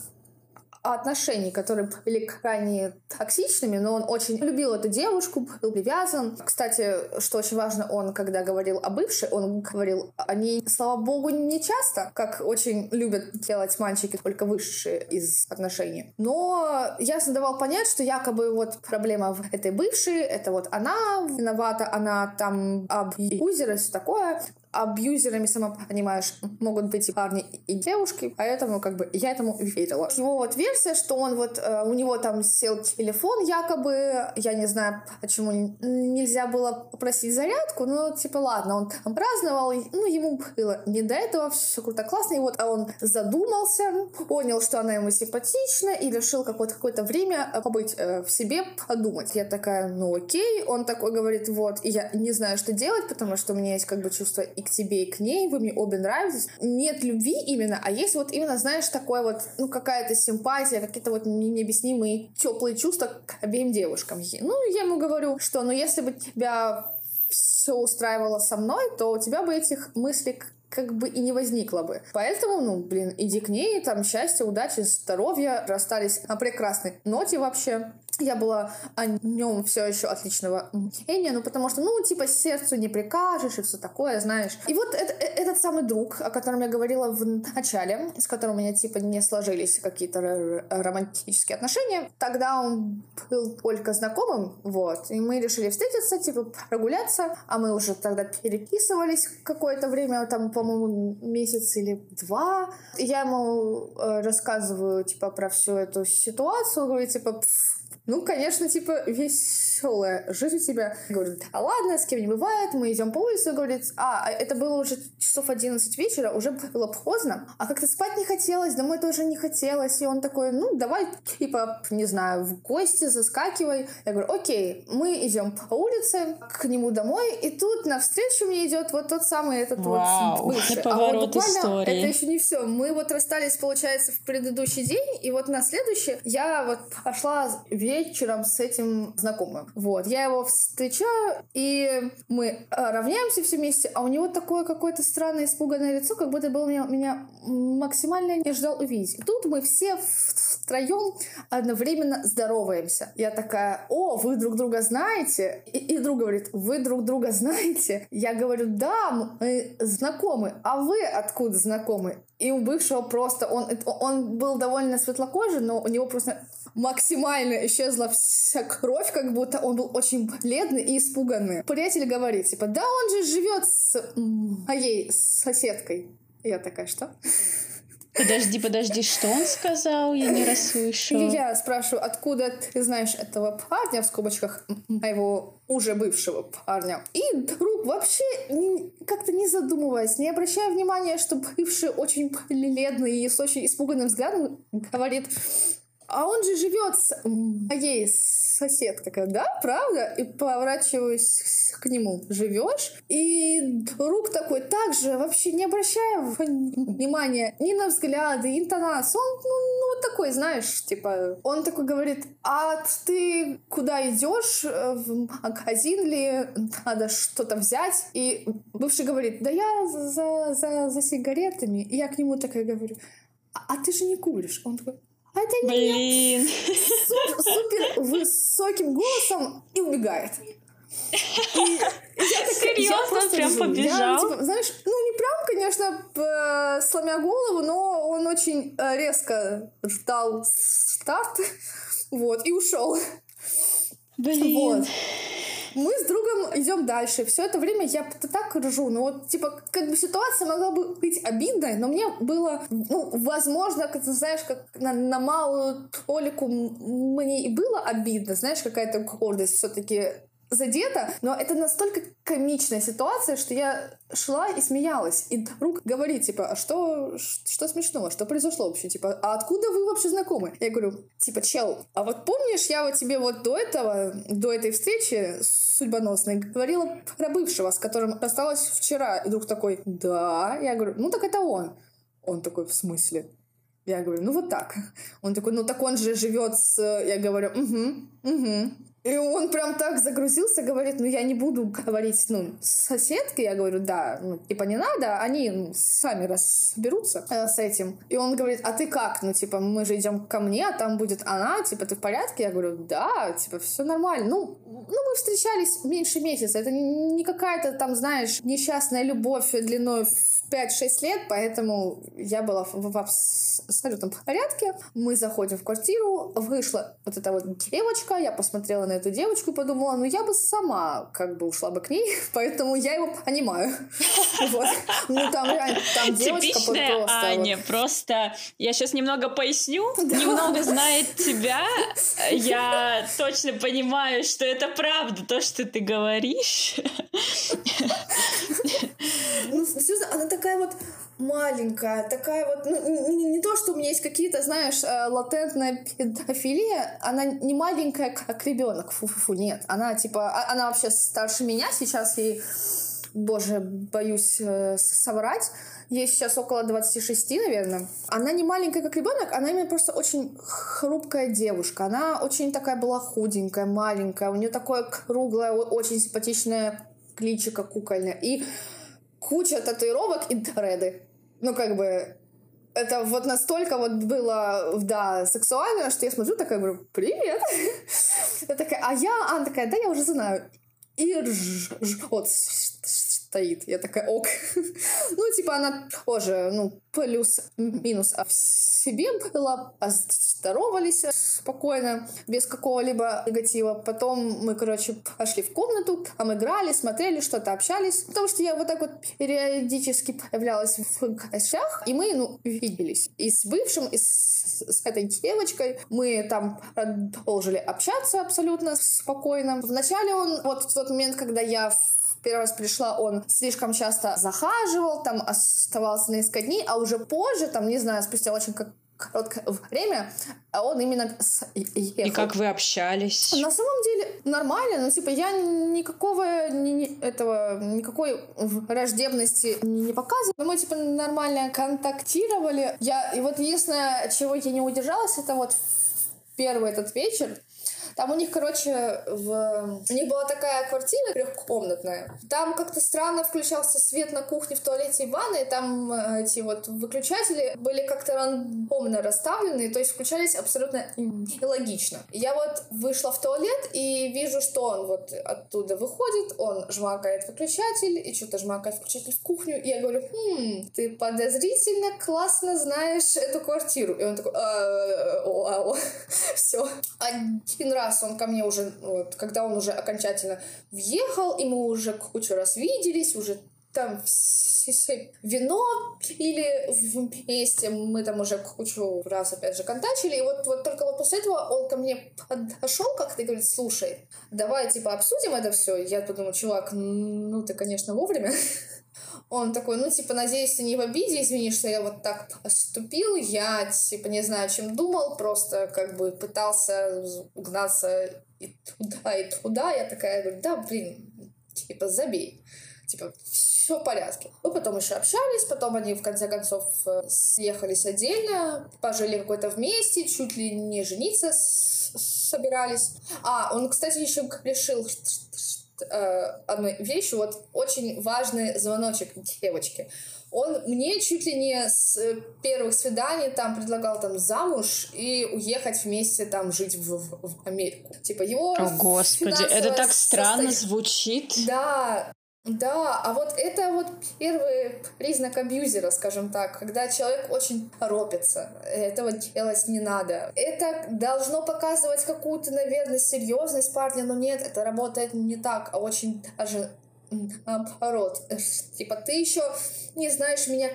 отношений, которые были крайне токсичными, но он очень любил эту девушку, был привязан. Кстати, что очень важно, он, когда говорил о бывшей, он говорил о ней, слава богу, не часто, как очень любят делать мальчики, только высшие из отношений. Но ясно давал понять, что якобы вот проблема в этой бывшей, это вот она виновата, она там абьюзер и все такое абьюзерами, сама понимаешь, могут быть и парни, и девушки, поэтому как бы я этому верила. Его вот версия, что он вот, э, у него там сел телефон якобы, я не знаю, почему нельзя было попросить зарядку, но типа ладно, он там праздновал, ну ему было не до этого, все круто, классно, и вот он задумался, понял, что она ему симпатична и решил какое-то время побыть э, в себе, подумать. Я такая, ну окей, он такой говорит, вот, и я не знаю, что делать, потому что у меня есть как бы чувство и к тебе, и к ней, вы мне обе нравитесь. Нет любви именно, а есть вот именно, знаешь, такое вот, ну, какая-то симпатия, какие-то вот необъяснимые теплые чувства к обеим девушкам. Ну, я ему говорю, что, ну, если бы тебя все устраивало со мной, то у тебя бы этих мыслей как бы и не возникло бы. Поэтому, ну, блин, иди к ней, там, счастья, удачи, здоровья, расстались на прекрасной ноте вообще я была о нем все еще отличного мнения, ну потому что, ну, типа, сердцу не прикажешь и все такое, знаешь. И вот это, э, этот самый друг, о котором я говорила в начале, с которым у меня, типа, не сложились какие-то романтические отношения, тогда он был только знакомым, вот, и мы решили встретиться, типа, прогуляться, а мы уже тогда переписывались какое-то время, там, по-моему, месяц или два. Я ему э, рассказываю, типа, про всю эту ситуацию, говорю, типа, ну, конечно, типа, веселая жизнь у тебя. Говорит, а ладно, с кем не бывает, мы идем по улице, говорит, а, это было уже часов 11 вечера, уже было поздно, а как-то спать не хотелось, домой тоже не хотелось, и он такой, ну, давай, типа, не знаю, в гости заскакивай. Я говорю, окей, мы идем по улице к нему домой, и тут навстречу мне идет вот тот самый этот Вау, вот бывший. А вот буквально истории. это еще не все. Мы вот расстались, получается, в предыдущий день, и вот на следующий я вот пошла вечером вечером с этим знакомым. Вот, я его встречаю, и мы э, равняемся все вместе, а у него такое какое-то странное испуганное лицо, как будто бы меня, меня максимально не ждал увидеть. И тут мы все втроем одновременно здороваемся. Я такая, о, вы друг друга знаете? И, и друг говорит, вы друг друга знаете? Я говорю, да, мы знакомы. А вы откуда знакомы? И у бывшего просто, он, он был довольно светлокожий, но у него просто максимально исчезла вся кровь, как будто он был очень бледный и испуганный. Приятель говорит, типа, да он же живет с моей соседкой. Я такая, что? Подожди, подожди, что он сказал? Я не расслышала. Я спрашиваю, откуда ты знаешь этого парня, в скобочках, моего уже бывшего парня. И друг вообще как-то не задумываясь, не обращая внимания, что бывший очень бледный и с очень испуганным взглядом говорит, а он же живет с моей соседкой. Да, правда? И поворачиваюсь к нему. Живешь? И друг такой, также вообще не обращая внимания ни на взгляды, интонацию. Он, ну, ну, вот такой, знаешь, типа, он такой говорит, а ты куда идешь? В магазин ли? Надо что-то взять? И бывший говорит, да я за, за, за сигаретами. И я к нему такая говорю, а, а ты же не куришь? Он такой, а это Блин. Нет. Супер, супер высоким голосом и убегает. И я так, Серьезно, я прям побежал? Я, типа, знаешь, ну не прям, конечно, сломя голову, но он очень э, резко ждал старт, <laughs> вот, и ушел. Блин. Вот. Мы с другом идем дальше. Все это время я так ржу. Ну вот, типа, как бы ситуация могла бы быть обидной, но мне было, ну, возможно, как ты знаешь, как на, на малую Олику мне и было обидно, знаешь, какая-то гордость все-таки задета, но это настолько комичная ситуация, что я шла и смеялась. И друг говорит, типа, а что, что смешного? Что произошло вообще? Типа, а откуда вы вообще знакомы? Я говорю, типа, чел, а вот помнишь, я вот тебе вот до этого, до этой встречи судьбоносной говорила про бывшего, с которым осталась вчера. И друг такой, да. Я говорю, ну так это он. Он такой, в смысле? Я говорю, ну вот так. Он такой, ну так он же живет с... Я говорю, угу, угу. И он прям так загрузился, говорит, ну я не буду говорить, ну, с соседкой, я говорю, да, ну, типа не надо, они ну, сами разберутся э, с этим. И он говорит, а ты как? Ну, типа, мы же идем ко мне, а там будет она, типа, ты в порядке? Я говорю, да, типа, все нормально. Ну, ну мы встречались меньше месяца, это не какая-то там, знаешь, несчастная любовь длиной в 5-6 лет, поэтому я была в, в абсолютном порядке. Мы заходим в квартиру, вышла вот эта вот девочка, я посмотрела на эту девочку и подумала, ну я бы сама как бы ушла бы к ней, <laughs> поэтому я его понимаю. <laughs> Ну там реально, там девочка просто... Аня, просто я сейчас немного поясню, <laughs> немного знает тебя, я точно понимаю, что это правда, то, что ты говоришь. Ну, серьезно, она такая вот маленькая, такая вот, ну, не, не то, что у меня есть какие-то, знаешь, э, латентная педофилия, она не маленькая, как ребенок, фу-фу-фу, нет, она типа, а, она вообще старше меня сейчас, и, боже, боюсь э, соврать, ей сейчас около 26, наверное. Она не маленькая, как ребенок, она именно просто очень хрупкая девушка. Она очень такая была худенькая, маленькая, у нее такое круглое, очень симпатичное кличико кукольное. И куча татуировок и дреды ну, как бы, это вот настолько вот было, да, сексуально, что я смотрю, такая, говорю, привет. <laughs> Я такая, а я, она такая, да, я уже знаю. И вот стоит. Я такая, ок. <laughs> ну, типа, она тоже, ну, плюс-минус в себе была, поздоровались спокойно, без какого-либо негатива. Потом мы, короче, пошли в комнату, там играли, смотрели, что-то общались. Потому что я вот так вот периодически появлялась в гостях, и мы, ну, виделись. И с бывшим, и с, с этой девочкой мы там продолжили общаться абсолютно спокойно. Вначале он, вот в тот момент, когда я первый раз пришла, он слишком часто захаживал, там оставался на несколько дней, а уже позже, там, не знаю, спустя очень как короткое время, он именно ехал. И как вы общались? На самом деле нормально, но типа я никакого ни, этого никакой враждебности не, не показываю. Мы типа нормально контактировали. Я и вот единственное, чего я не удержалась, это вот первый этот вечер. Там у них, короче, в... у них была такая квартира трехкомнатная. Там как-то странно включался свет на кухне, в туалете и ванной. Там э, эти вот выключатели были как-то рандомно расставлены, то есть включались абсолютно нелогично. Я вот вышла в туалет и вижу, что он вот оттуда выходит, он жмакает выключатель и что-то жмакает выключатель в кухню. И я говорю, хм, ты подозрительно классно знаешь эту квартиру. И он такой, «А, <laughs> все. Один раз раз он ко мне уже, вот, когда он уже окончательно въехал, и мы уже кучу раз виделись, уже там вино пили вместе, мы там уже кучу раз опять же контачили, и вот, вот только вот после этого он ко мне подошел как-то и говорит, слушай, давай типа обсудим это все. Я подумала, чувак, ну ты, конечно, вовремя. <laughs> Он такой, ну, типа, надеюсь, ты не в обиде, извини, что я вот так поступил, я, типа, не знаю, чем думал, просто, как бы, пытался угнаться и туда, и туда. Я такая, говорю, да, блин, типа, забей. Типа, все в порядке. Мы потом еще общались, потом они, в конце концов, э, съехались отдельно, пожили какой-то вместе, чуть ли не жениться собирались. А, он, кстати, еще решил, э, одной вещью, вот очень важный звоночек девочки. Он мне чуть ли не с первых свиданий там предлагал там замуж и уехать вместе там жить в, в, в Америку. Типа его... О, Господи, это так странно звучит. Да, Да, а вот это вот первый признак абьюзера, скажем так, когда человек очень торопится. Этого делать не надо. Это должно показывать какую-то, наверное, серьезность парня, но нет, это работает не так, а очень даже наоборот. Типа, ты еще не знаешь меня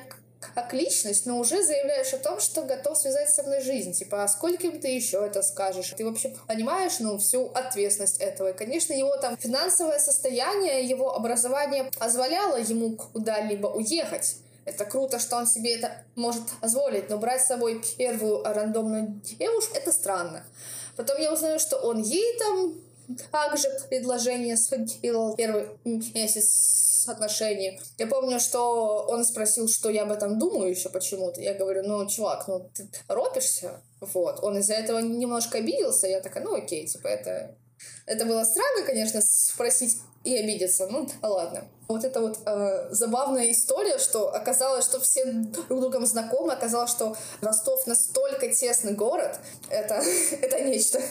как личность, но уже заявляешь о том, что готов связать со мной жизнь. Типа, а скольким ты еще это скажешь? Ты вообще понимаешь, ну, всю ответственность этого. И, конечно, его там финансовое состояние, его образование позволяло ему куда-либо уехать. Это круто, что он себе это может позволить, но брать с собой первую рандомную девушку — это странно. Потом я узнаю, что он ей там также предложение сделал первый месяц отношений. Я помню, что он спросил, что я об этом думаю еще почему-то. Я говорю, ну, чувак, ну, ты торопишься? Вот. Он из-за этого немножко обиделся. Я такая, ну, окей, типа, это... Это было странно, конечно, спросить и обидеться. Ну, да ладно. Вот это вот э, забавная история, что оказалось, что все друг другом знакомы, оказалось, что Ростов настолько тесный город, это, <laughs> это нечто.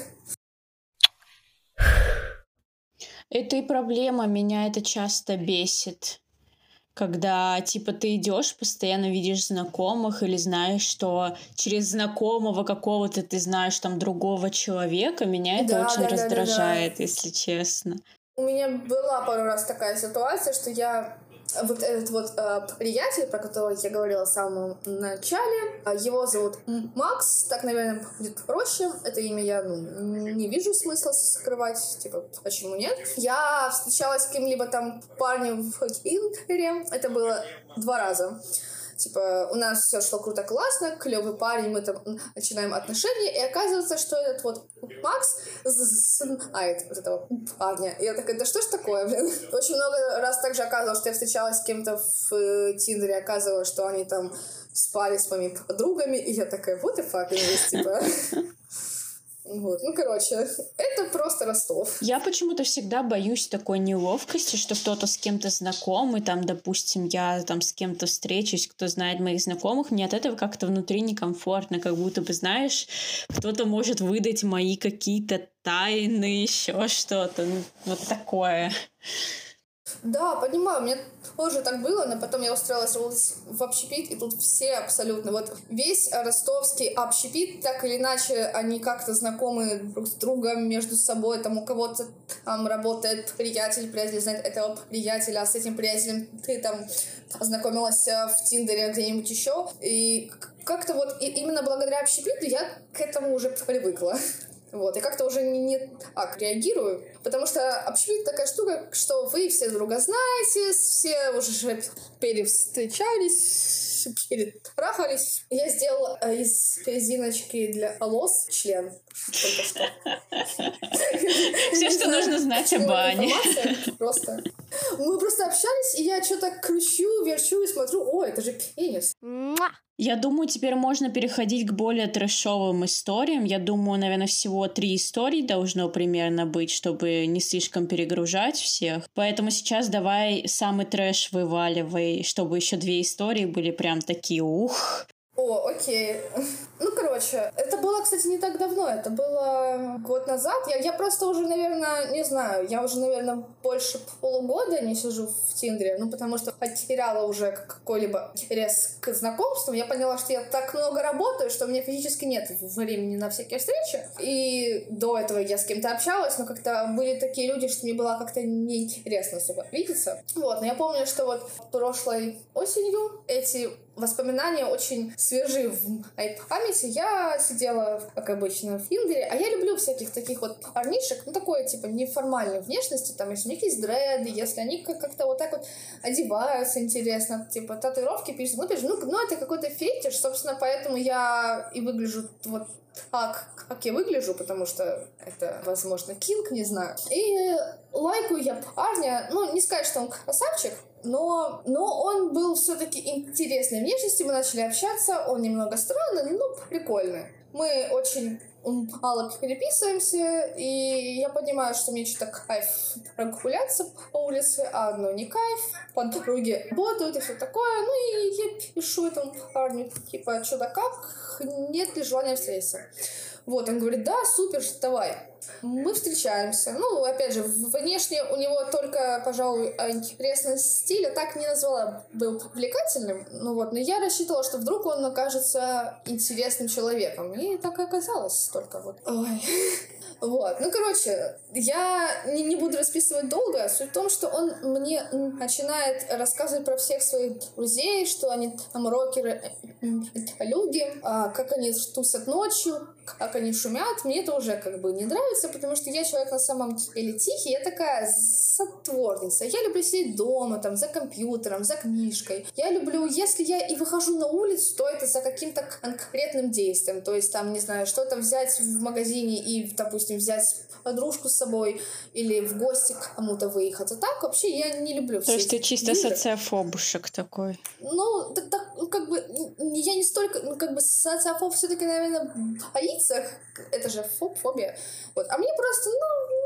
Это и проблема, меня это часто бесит. Когда, типа, ты идешь, постоянно видишь знакомых или знаешь, что через знакомого какого-то ты знаешь там другого человека, меня это да, очень да, раздражает, да, да, да. если честно. У меня была пару раз такая ситуация, что я вот этот вот э, приятель, про которого я говорила в самом начале, э, его зовут Макс, так, наверное, будет проще. Это имя я ну, не вижу смысла скрывать, типа, почему нет. Я встречалась с кем-либо там парнем в Интере, это было два раза. Типа, у нас все шло круто, классно, клевый парень, мы там начинаем отношения, и оказывается, что этот вот Макс знает вот этого парня. И я такая, да что ж такое, блин? <laughs> Очень много раз также оказывалось, что я встречалась с кем-то в э, Тиндере, оказывалось, что они там спали с моими подругами, и я такая, вот и факт, типа... <laughs> Вот. Ну, короче, это просто Ростов. Я почему-то всегда боюсь такой неловкости, что кто-то с кем-то знакомый, там, допустим, я там с кем-то встречусь, кто знает моих знакомых, мне от этого как-то внутри некомфортно, как будто бы, знаешь, кто-то может выдать мои какие-то тайны, еще что-то, ну, вот такое. Да, понимаю, меня тоже так было, но потом я устроилась в общепит, и тут все абсолютно, вот весь ростовский общепит, так или иначе, они как-то знакомы друг с другом, между собой, там у кого-то там работает приятель, приятель знает этого приятеля, а с этим приятелем ты там ознакомилась э, в Тиндере где-нибудь еще, и как-то вот именно благодаря общепиту я к этому уже привыкла. Вот, я как-то уже не, не так реагирую, потому что общепит такая штука, что вы все друга знаете, все уже перевстречались, перетрахались. Я сделала э, из резиночки для волос член. Только что. <laughs> Все, что нужно знать о бане. Просто. Мы просто общались, и я что-то кручу, верчу и смотрю, о, это же пенис. Я думаю, теперь можно переходить к более трэшовым историям. Я думаю, наверное, всего три истории должно примерно быть, чтобы не слишком перегружать всех. Поэтому сейчас давай самый трэш вываливай, чтобы еще две истории были прям такие ух. О, окей. Ну, короче, это было, кстати, не так давно, это было год назад. Я, я просто уже, наверное, не знаю, я уже, наверное, больше полугода не сижу в Тиндере, ну, потому что потеряла уже какой-либо интерес к знакомствам. Я поняла, что я так много работаю, что у меня физически нет времени на всякие встречи. И до этого я с кем-то общалась, но как-то были такие люди, что мне было как-то неинтересно особо видеться. Вот, но я помню, что вот прошлой осенью эти воспоминания очень свежи в моей памяти. Я сидела, как обычно, в Финдере, а я люблю всяких таких вот парнишек, ну, такой, типа, неформальной внешности, там, если у них есть дреды, если они как-то вот так вот одеваются интересно, типа, татуировки пишут, ну, пишут, ну, ну, это какой-то фетиш, собственно, поэтому я и выгляжу вот так, как я выгляжу, потому что это, возможно, кинг, не знаю. И лайкаю я парня, ну, не сказать, что он красавчик, но, но он был все-таки интересной внешности, мы начали общаться, он немного странный, но прикольный. Мы очень мало переписываемся, и я понимаю, что мне что-то кайф <laughs> прогуляться по улице, а одно не кайф, подруги работают и все такое, ну и я пишу этому парню, типа, что-то как, нет ли желания встретиться. Вот, он говорит, да, супер, давай. Мы встречаемся. Ну, опять же, внешне у него только, пожалуй, интересный стиль. Я так не назвала был привлекательным. Ну вот, но я рассчитывала, что вдруг он окажется интересным человеком. И так и оказалось только вот. Ой. <laughs> Вот. Ну, короче, я не, не буду расписывать долго. Суть в том, что он мне начинает рассказывать про всех своих друзей, что они там рокеры, люди, а, как они тусят ночью, как они шумят. Мне это уже как бы не нравится, потому что я человек на самом деле тихий, я такая сотворница. Я люблю сидеть дома, там, за компьютером, за книжкой. Я люблю, если я и выхожу на улицу, то это за каким-то конкретным действием. То есть, там, не знаю, что-то взять в магазине и, допустим, взять подружку с собой или в гости к кому-то выехать. А так вообще я не люблю То есть ты чисто игры. социофобушек такой? Ну, так, так, ну, как бы, я не столько, ну, как бы социофоб все-таки, наверное, боится. Это же фоб, фобия. Вот. А мне просто, ну,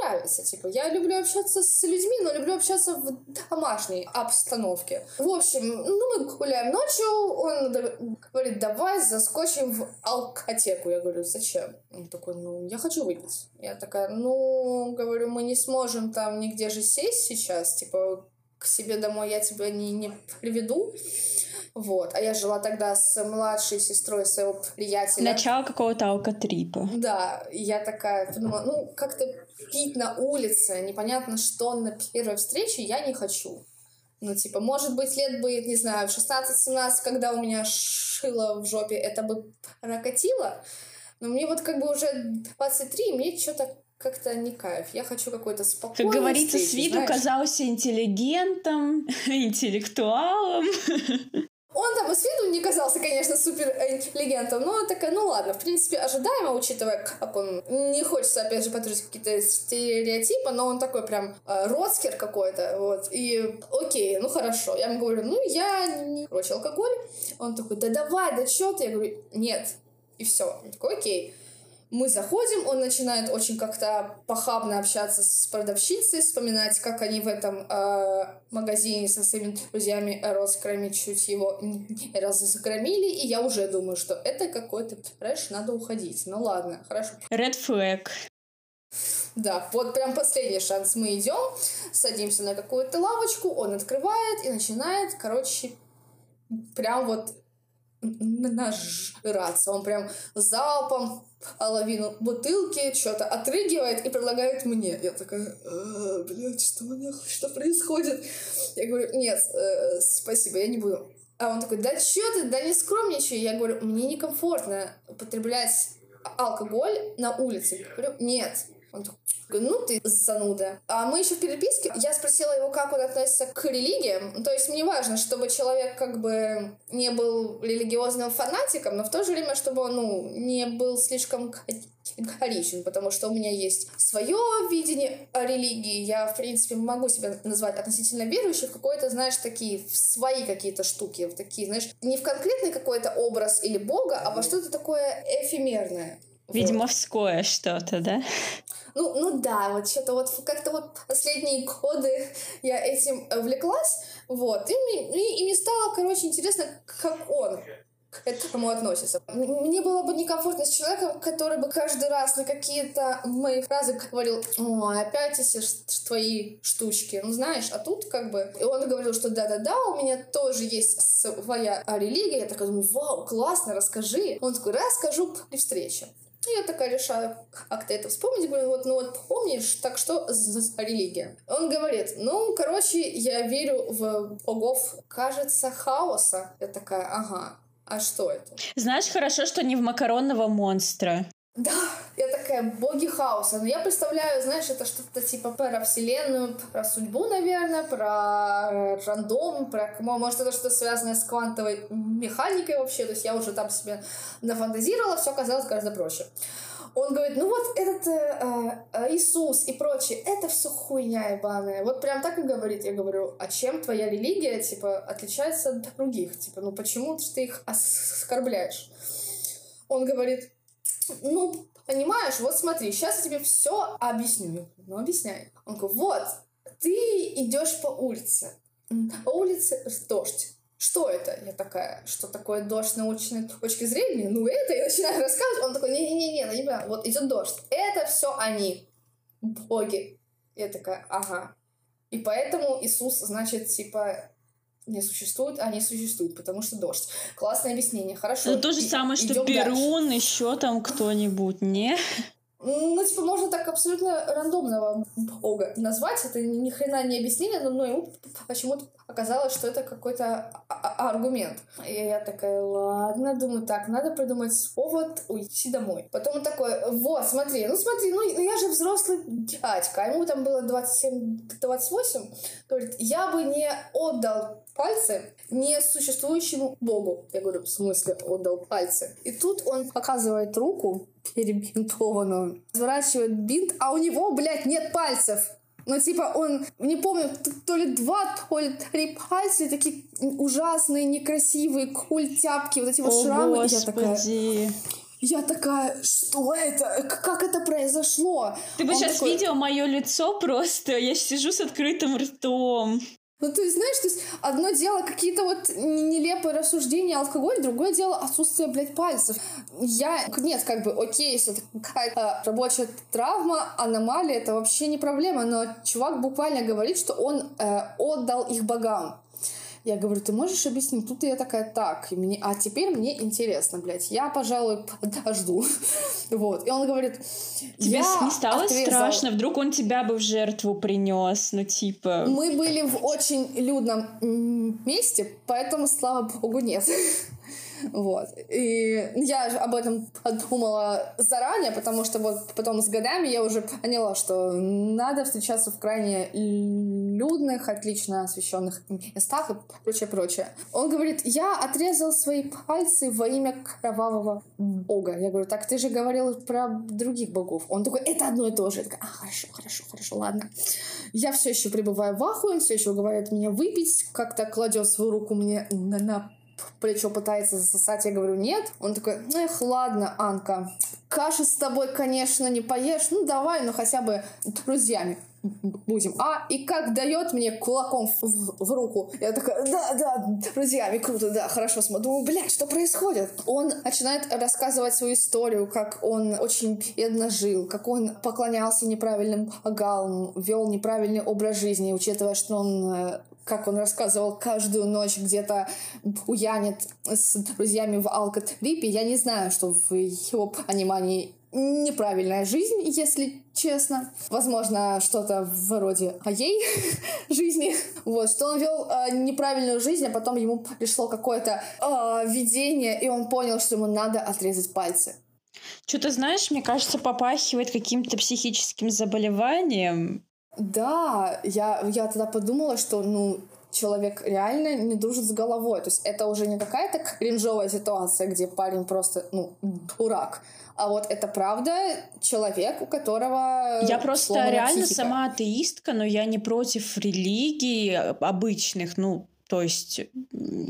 нравится. Типа, я люблю общаться с людьми, но люблю общаться в домашней обстановке. В общем, ну, мы гуляем ночью, он говорит, давай заскочим в алкотеку. Я говорю, зачем? Он такой, ну, я хочу выпить. Я такая, ну, говорю, мы не сможем там нигде же сесть сейчас, типа, к себе домой я тебя не, не приведу. Вот. А я жила тогда с младшей сестрой своего приятеля. Начало какого-то алкотрипа. Да. Я такая подумала, ну, как-то пить на улице, непонятно что на первой встрече, я не хочу. Ну, типа, может быть, лет бы, не знаю, 16-17, когда у меня шило в жопе, это бы прокатило. Но мне вот как бы уже 23, мне что-то как-то не кайф. Я хочу какой-то спокойный Как говорится, встречи, с виду знаешь? казался интеллигентом, <laughs> интеллектуалом. <laughs> Он там с виду не казался, конечно, супер интеллигентом, но такая, ну ладно, в принципе, ожидаемо, учитывая, как он не хочется, опять же, повторить какие-то стереотипы, но он такой прям э, родскер какой-то, вот, и окей, ну хорошо. Я ему говорю, ну я не короче, алкоголь. Он такой, да давай, да что ты? Я говорю, нет. И все. Он такой, окей. Мы заходим, он начинает очень как-то похабно общаться с продавщицей, вспоминать, как они в этом э, магазине со своими друзьями роскрами чуть его раз закромили, и я уже думаю, что это какой-то трэш, надо уходить. Ну ладно, хорошо. Red flag. Да, вот прям последний шанс. Мы идем, садимся на какую-то лавочку, он открывает и начинает, короче, прям вот нажраться. Он прям залпом половину бутылки что-то отрыгивает и предлагает мне. Я такая, «А, блядь, что нахуй, что происходит? Я говорю, нет, э, спасибо, я не буду. А он такой, да что ты, да не скромничай. Я говорю, мне некомфортно употреблять алкоголь на улице. Я говорю, нет. Он такой, ну ты зануда. А мы еще в переписке, я спросила его, как он относится к религиям. То есть мне важно, чтобы человек как бы не был религиозным фанатиком, но в то же время, чтобы он ну, не был слишком категоричен, потому что у меня есть свое видение о религии. Я, в принципе, могу себя назвать относительно верующей в какой-то, знаешь, такие, в свои какие-то штуки, в такие, знаешь, не в конкретный какой-то образ или бога, а во что-то такое эфемерное. Ведьмовское вот. что-то, да? Ну, ну да, вот что-то вот как-то вот последние годы <laughs> я этим увлеклась, вот, и, и, и мне стало, короче, интересно, как он к этому относится. Мне было бы некомфортно с человеком, который бы каждый раз на какие-то мои фразы говорил, о, опять эти твои штучки, ну знаешь, а тут как бы... И он говорил, что да-да-да, у меня тоже есть своя религия. Я такая думаю, вау, классно, расскажи. Он такой, расскажу при встрече. И я такая решаю, как-то это вспомнить. Говорю, вот, ну вот помнишь, так что за религия? Он говорит, ну, короче, я верю в богов, кажется, хаоса. Я такая, ага, а что это? Знаешь, хорошо, что не в макаронного монстра. Да, я такая, боги хаоса. Но я представляю, знаешь, это что-то типа про вселенную, про судьбу, наверное, про рандом, про, может, это что-то связанное с квантовой механикой вообще. То есть я уже там себе нафантазировала, все оказалось гораздо проще. Он говорит, ну вот этот э, э, Иисус и прочее, это все хуйня ебаная. Вот прям так и говорит. Я говорю, а чем твоя религия, типа, отличается от других? Типа, ну почему ты их оскорбляешь? Он говорит, ну, понимаешь, вот смотри, сейчас я тебе все объясню. Ну, объясняй. Он говорит, вот, ты идешь по улице. По улице дождь. что это? Я такая, что такое дождь научной точки зрения? Ну, это, я начинаю рассказывать. Он такой, не-не-не, ну, не понимаю, вот идет дождь. Это все они, боги. Я такая, ага. И поэтому Иисус, значит, типа, не существует, а не существует, потому что дождь. Классное объяснение, хорошо. Ну, то же самое, что Перун, еще там кто-нибудь, не? Ну, типа, можно так абсолютно рандомного бога назвать. Это ни хрена не объяснение, но, но ему почему-то оказалось, что это какой-то а, а, аргумент. И я такая, ладно, думаю, так, надо придумать повод уйти домой. Потом он такой, вот, смотри, ну смотри, ну я же взрослый дядька, а ему там было 27-28. Говорит, я бы не отдал пальцы несуществующему богу. Я говорю, в смысле отдал пальцы? И тут он показывает руку перебинтованную, сворачивает бинт, а у него, блядь, нет пальцев. Ну, типа, он, не помню, то ли два, то ли три пальца, такие ужасные, некрасивые, культяпки, вот эти вот О, шрамы. Господи. Я такая... Я такая, что это? Как это произошло? Ты бы Он сейчас такой... видел мое лицо просто. Я сижу с открытым ртом. Ну, то есть, знаешь, то есть одно дело какие-то вот нелепые рассуждения алкоголь, другое дело отсутствие, блядь, пальцев. Я, нет, как бы, окей, если это какая-то рабочая травма, аномалия, это вообще не проблема, но чувак буквально говорит, что он э, отдал их богам. Я говорю, ты можешь объяснить? Тут я такая, так, и мне, а теперь мне интересно, блядь, я, пожалуй, подожду. <laughs> вот. И он говорит, Тебе я не стало отрезал... страшно? Вдруг он тебя бы в жертву принес, ну типа... Мы были в очень людном месте, поэтому, слава богу, нет. <laughs> Вот. И я об этом подумала заранее, потому что вот потом с годами я уже поняла, что надо встречаться в крайне людных, отлично освещенных местах и прочее, прочее. Он говорит, я отрезал свои пальцы во имя кровавого бога. Я говорю, так ты же говорил про других богов. Он такой, это одно и то же. Я такая, а, хорошо, хорошо, хорошо, ладно. Я все еще пребываю в ахуе, он все еще уговаривает меня выпить, как-то кладет свою руку мне на, на плечо пытается засосать, я говорю, нет. Он такой, эх, ладно, Анка, каши с тобой, конечно, не поешь, ну давай, ну хотя бы друзьями будем. А, и как дает мне кулаком в, в руку. Я такая, да, да, друзьями, круто, да, хорошо. Смотрю, думаю, блядь, что происходит? Он начинает рассказывать свою историю, как он очень бедно жил, как он поклонялся неправильным галам, вел неправильный образ жизни, учитывая, что он э, как он рассказывал, каждую ночь где-то уянет с друзьями в алкотрипе. Я не знаю, что в его понимании неправильная жизнь, если честно. Возможно, что-то вроде моей <laughs> жизни. Вот, что он вел э, неправильную жизнь, а потом ему пришло какое-то э, видение, и он понял, что ему надо отрезать пальцы. Что-то, знаешь, мне кажется, попахивает каким-то психическим заболеванием. Да, я, я тогда подумала, что, ну, человек реально не дружит с головой. То есть это уже не какая-то кринжовая ситуация, где парень просто, ну, дурак. А вот это правда человек, у которого... Я просто реально психика. сама атеистка, но я не против религий обычных. Ну, то есть,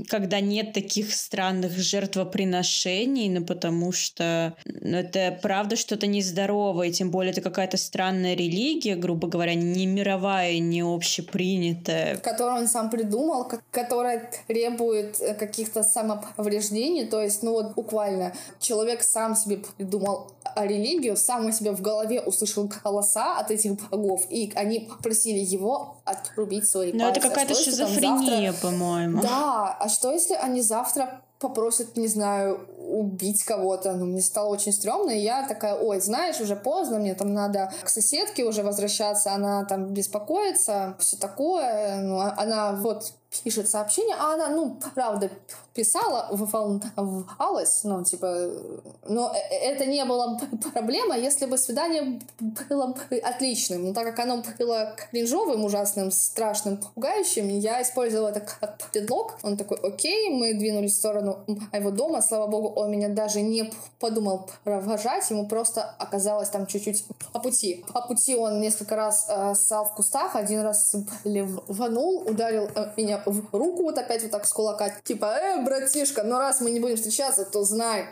когда нет таких странных жертвоприношений, ну, потому что ну, это правда что-то нездоровое, тем более это какая-то странная религия, грубо говоря, не мировая, не общепринятая. Которую он сам придумал, которая требует каких-то самоповреждений, то есть, ну вот буквально, человек сам себе придумал религию, сам у себя в голове услышал голоса от этих богов, и они попросили его отрубить свои Но пальцы. это какая-то шизофрения, завтра... по-моему. Да, а что если они завтра попросят, не знаю, убить кого-то. Ну, мне стало очень стрёмно, и я такая, ой, знаешь, уже поздно, мне там надо к соседке уже возвращаться, она там беспокоится, все такое. Ну, а она вот пишет сообщение, а она, ну, правда, писала, волновалась, ну, типа, но э, это не было проблема, если бы свидание было отличным. Но так как оно было кринжовым, ужасным, страшным, пугающим, я использовала это как предлог. Он такой, окей, мы двинулись в сторону моего дома, слава богу, он меня даже не подумал провожать, ему просто оказалось там чуть-чуть по пути. По пути он несколько раз э, ссал в кустах, один раз ливанул, ударил э, меня в руку вот опять вот так с кулака, типа, э, братишка, но раз мы не будем встречаться, то знай,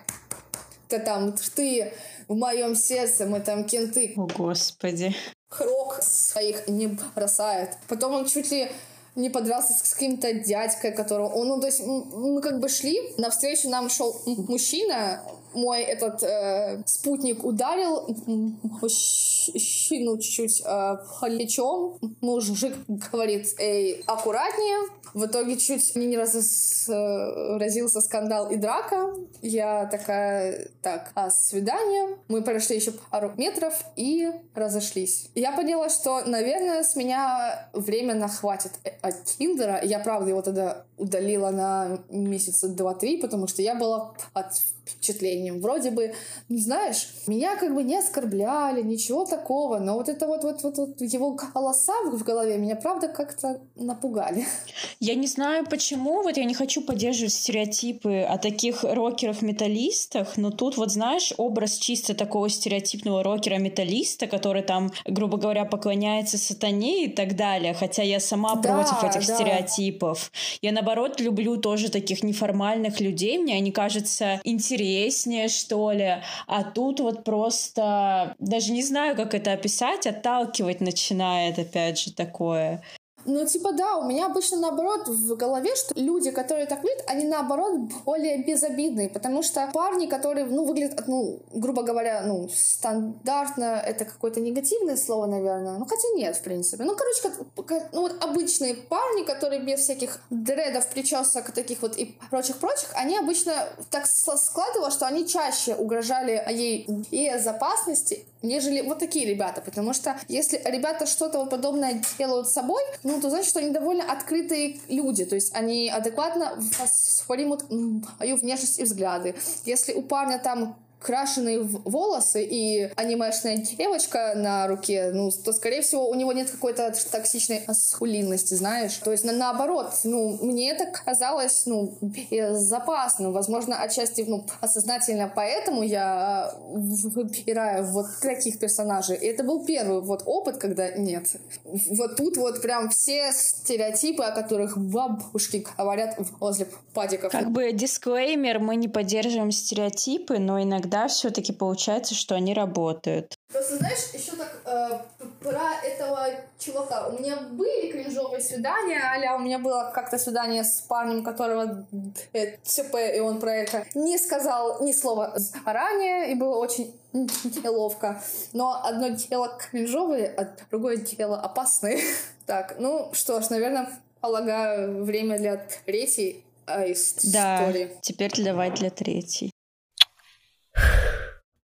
ты там, ты в моем сердце, мы там кенты. О, Господи. Крок своих не бросает. Потом он чуть ли не подрался с каким-то дядькой, которого он, ну, то есть мы как бы шли, навстречу нам шел мужчина, мой этот э, спутник ударил мужчину чуть-чуть э, плечом. Мужик говорит, эй, аккуратнее. В итоге чуть не разразился скандал и драка. Я такая, так, а свидание. Мы прошли еще пару метров и разошлись. Я поняла, что, наверное, с меня временно хватит от Тиндера. Я, правда, его тогда удалила на месяца два-три, потому что я была от впечатлением. Вроде бы, ну, знаешь, меня как бы не оскорбляли, ничего такого, но вот это вот, вот, вот, вот его голоса в голове меня, правда, как-то напугали. Я не знаю почему, вот я не хочу поддерживать стереотипы о таких рокерах-металлистах, но тут вот, знаешь, образ чисто такого стереотипного рокера-металлиста, который там, грубо говоря, поклоняется сатане и так далее, хотя я сама да, против этих да. стереотипов. Я, наоборот, люблю тоже таких неформальных людей, мне они кажутся интереснее, что ли. А тут вот просто даже не знаю, как это описать, отталкивать начинает опять же такое. Ну, типа, да, у меня обычно наоборот в голове, что люди, которые так выглядят, они наоборот более безобидные, потому что парни, которые, ну, выглядят, ну, грубо говоря, ну, стандартно, это какое-то негативное слово, наверное, ну, хотя нет, в принципе. Ну, короче, как, ну, вот обычные парни, которые без всяких дредов, причесок, таких вот и прочих-прочих, они обычно так складывалось, что они чаще угрожали ей безопасности, нежели вот такие ребята, потому что если ребята что-то вот подобное делают с собой, ну, то значит, что они довольно открытые люди, то есть они адекватно воспримут мою внешность и взгляды. Если у парня там крашеные волосы и анимешная девочка на руке, ну, то, скорее всего, у него нет какой-то токсичной аскулинности, знаешь. То есть, на, наоборот, ну, мне это казалось, ну, безопасным. Возможно, отчасти, ну, осознательно поэтому я выбираю вот таких персонажей. И это был первый вот опыт, когда нет. Вот тут вот прям все стереотипы, о которых бабушки говорят возле падиков. Как бы дисклеймер, мы не поддерживаем стереотипы, но иногда иногда все-таки получается, что они работают. Просто знаешь, еще так э, про этого чувака. У меня были кринжовые свидания, аля у меня было как-то свидание с парнем, которого э, ЦП, и он про это не сказал ни слова ранее, и было очень <laughs> неловко. Но одно дело кринжовые, а другое дело опасные. <laughs> так, ну что ж, наверное, полагаю, время для третьей э, истории. Да, теперь давай для третьей.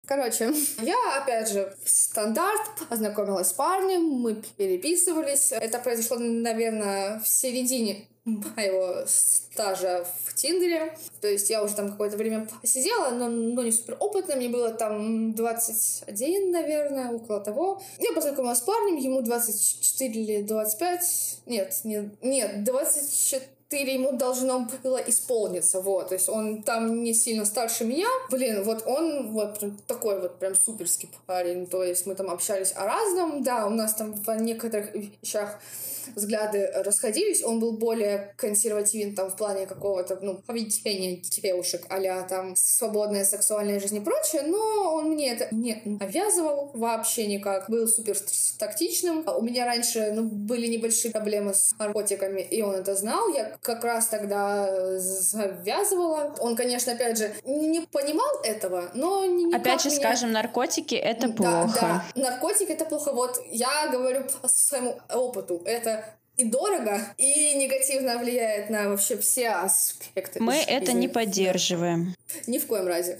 Короче, я, опять же, стандарт познакомилась с парнем, мы переписывались. Это произошло, наверное, в середине моего стажа в Тиндере. То есть я уже там какое-то время посидела, но, но не супер опытно. Мне было там 21, наверное, около того. Я познакомилась с парнем, ему 24 или 25. Нет, нет, нет, 24 4 ему должно было исполниться, вот, то есть он там не сильно старше меня, блин, вот он вот такой вот прям суперский парень, то есть мы там общались о разном, да, у нас там в некоторых вещах взгляды расходились, он был более консервативен там в плане какого-то, ну, поведения девушек, а там свободная сексуальная жизнь и прочее, но он мне это не навязывал вообще никак, был супер тактичным. У меня раньше, ну, были небольшие проблемы с наркотиками, и он это знал, я как раз тогда завязывала. Он, конечно, опять же, не понимал этого, но Опять же, меня... скажем, наркотики — это да, плохо. Да, наркотики — это плохо. Вот я говорю по своему опыту. Это и дорого, и негативно влияет на вообще все аспекты. Мы жизни. это не поддерживаем. Ни в коем разе.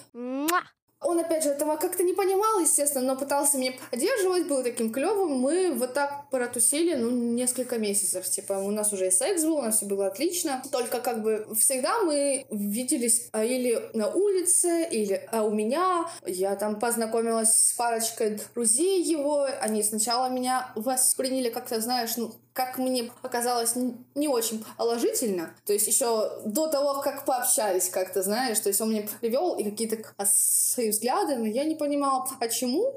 Он, опять же, этого как-то не понимал, естественно, но пытался меня поддерживать, был таким клевым. Мы вот так протусили, ну, несколько месяцев. Типа, у нас уже и секс был, у нас все было отлично. Только как бы всегда мы виделись а, или на улице, или а, у меня. Я там познакомилась с парочкой друзей его. Они сначала меня восприняли как-то, знаешь, ну, как мне показалось, не очень положительно. То есть еще до того, как пообщались как-то, знаешь, то есть он мне привел и какие-то свои взгляды, но я не понимала, почему.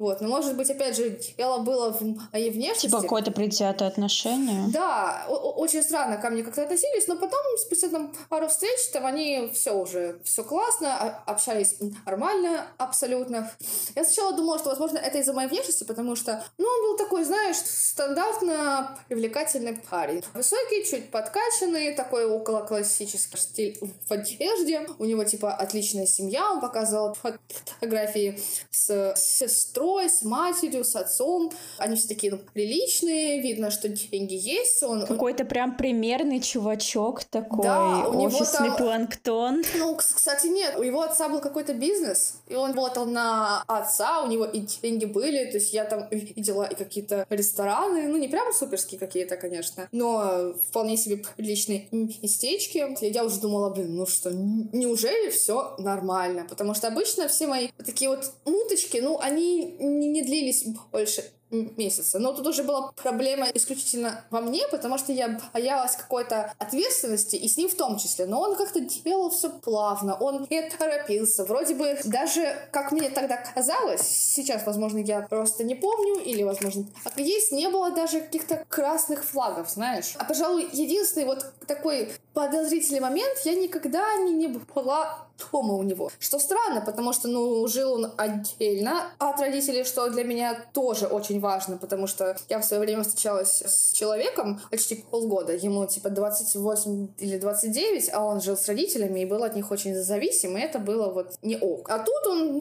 Вот, но может быть, опять же, дело было в моей внешности. Типа какое-то предвзятое отношение. Да, очень странно ко мне как-то относились, но потом, спустя там пару встреч, там они все уже, все классно, а, общались нормально абсолютно. Я сначала думала, что, возможно, это из-за моей внешности, потому что, ну, он был такой, знаешь, стандартно привлекательный парень. Высокий, чуть подкачанный, такой около классический стиль в одежде. У него, типа, отличная семья, он показывал фотографии с сестрой, с матерью, с отцом. Они все такие, ну, приличные, видно, что деньги есть. Он, Какой-то прям примерный чувачок такой, да, у офисный него там... планктон. Ну, кстати, нет, у его отца был какой-то бизнес, и он работал на отца, у него и деньги были, то есть я там видела и какие-то рестораны, ну, не прям суперские какие-то, конечно, но вполне себе приличные местечки. Я уже думала, блин, ну что, неужели все нормально? Потому что обычно все мои такие вот муточки, ну, они не длились больше месяца. Но тут уже была проблема исключительно во мне, потому что я боялась какой-то ответственности, и с ним в том числе. Но он как-то делал все плавно, он не торопился. Вроде бы даже, как мне тогда казалось, сейчас, возможно, я просто не помню, или, возможно, так и есть, не было даже каких-то красных флагов, знаешь. А, пожалуй, единственный вот такой подозрительный момент, я никогда не, не была дома у него. Что странно, потому что, ну, жил он отдельно от родителей, что для меня тоже очень важно, потому что я в свое время встречалась с человеком почти полгода, ему типа 28 или 29, а он жил с родителями и был от них очень зависим, и это было вот не ок. А тут он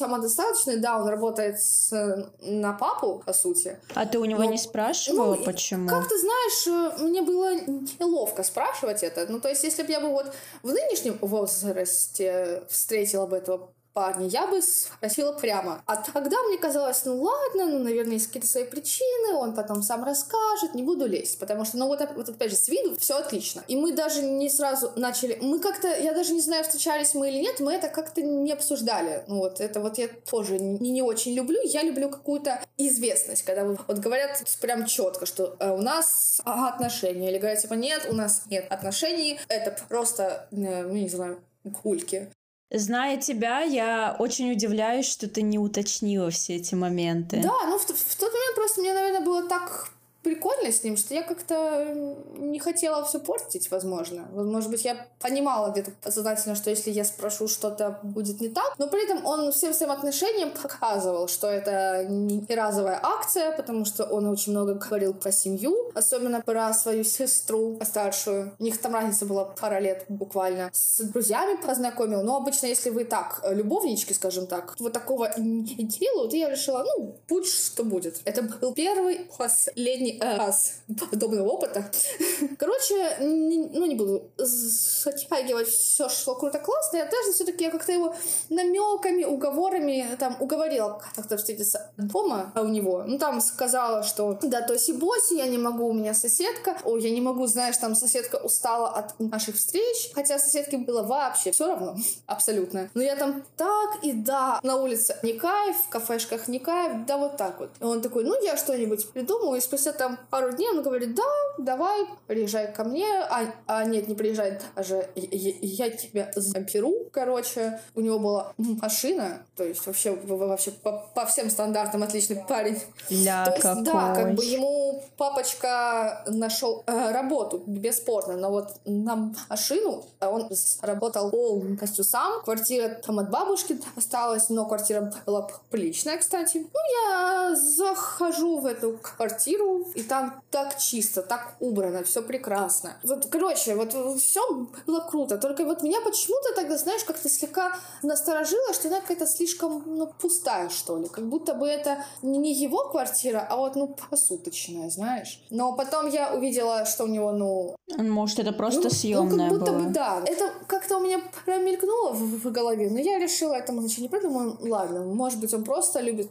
самодостаточный, да, он работает с, на папу, по сути. А ты у него но, не спрашивала, ну, почему? Как ты знаешь, э, мне было неловко спрашивать это. Ну, то есть, если бы я бы вот в нынешнем возрасте встретила бы этого парня, я бы спросила прямо. А тогда мне казалось, ну ладно, ну, наверное, есть какие-то свои причины, он потом сам расскажет, не буду лезть, потому что, ну вот, вот опять же, с виду все отлично. И мы даже не сразу начали, мы как-то, я даже не знаю, встречались мы или нет, мы это как-то не обсуждали. Ну вот, это вот я тоже не, не очень люблю, я люблю какую-то известность, когда вот говорят прям четко, что э, у нас отношения, или говорят, типа, нет, у нас нет отношений, это просто, э, ну, не знаю, кульки. Зная тебя, я очень удивляюсь, что ты не уточнила все эти моменты. Да, ну в, в тот момент просто мне, наверное, было так прикольно с ним, что я как-то не хотела все портить, возможно. Может быть, я понимала где-то подсознательно, что если я спрошу, что-то будет не так, но при этом он всем своим отношениям показывал, что это не разовая акция, потому что он очень много говорил про семью, особенно про свою сестру старшую. У них там разница была пара лет буквально. С друзьями познакомил, но обычно, если вы так, любовнички, скажем так, вот такого не делают, я решила, ну, будь что будет. Это был первый последний раз подобного опыта. <laughs> Короче, не, ну не буду затягивать все шло круто классно. Я даже все-таки я как-то его намеками, уговорами там уговорила как-то встретиться дома у него. Ну там сказала, что да, тоси-боси, я не могу, у меня соседка. Ой, я не могу, знаешь, там соседка устала от наших встреч. Хотя соседке было вообще все равно, <laughs> абсолютно. Но я там так и да, на улице не кайф, в кафешках не кайф, да вот так вот. И он такой, ну я что-нибудь придумаю, и спустя там пару дней он говорит, да, давай, приезжай ко мне. А, а нет, не приезжай, даже я, я тебя заберу. Короче, у него была машина, то есть вообще, вообще по, по всем стандартам отличный парень. Ля, то есть, какой. да, как бы ему папочка нашел э, работу, бесспорно, но вот на машину он работал полностью сам. Квартира там от бабушки осталась, но квартира была приличная, кстати. Ну, я захожу в эту квартиру, и там так чисто, так убрано, все прекрасно. Вот, короче, вот все было круто, только вот меня почему-то тогда, знаешь, как-то слегка насторожило, что она какая-то слишком, ну, пустая, что ли, как будто бы это не его квартира, а вот, ну, посуточная, знаешь. Но потом я увидела, что у него, ну... Может, это просто ну, съемная ну, как будто была. бы, да. Это как-то у меня промелькнуло в, в голове, но я решила этому значит не придумаю. Ладно, может быть, он просто любит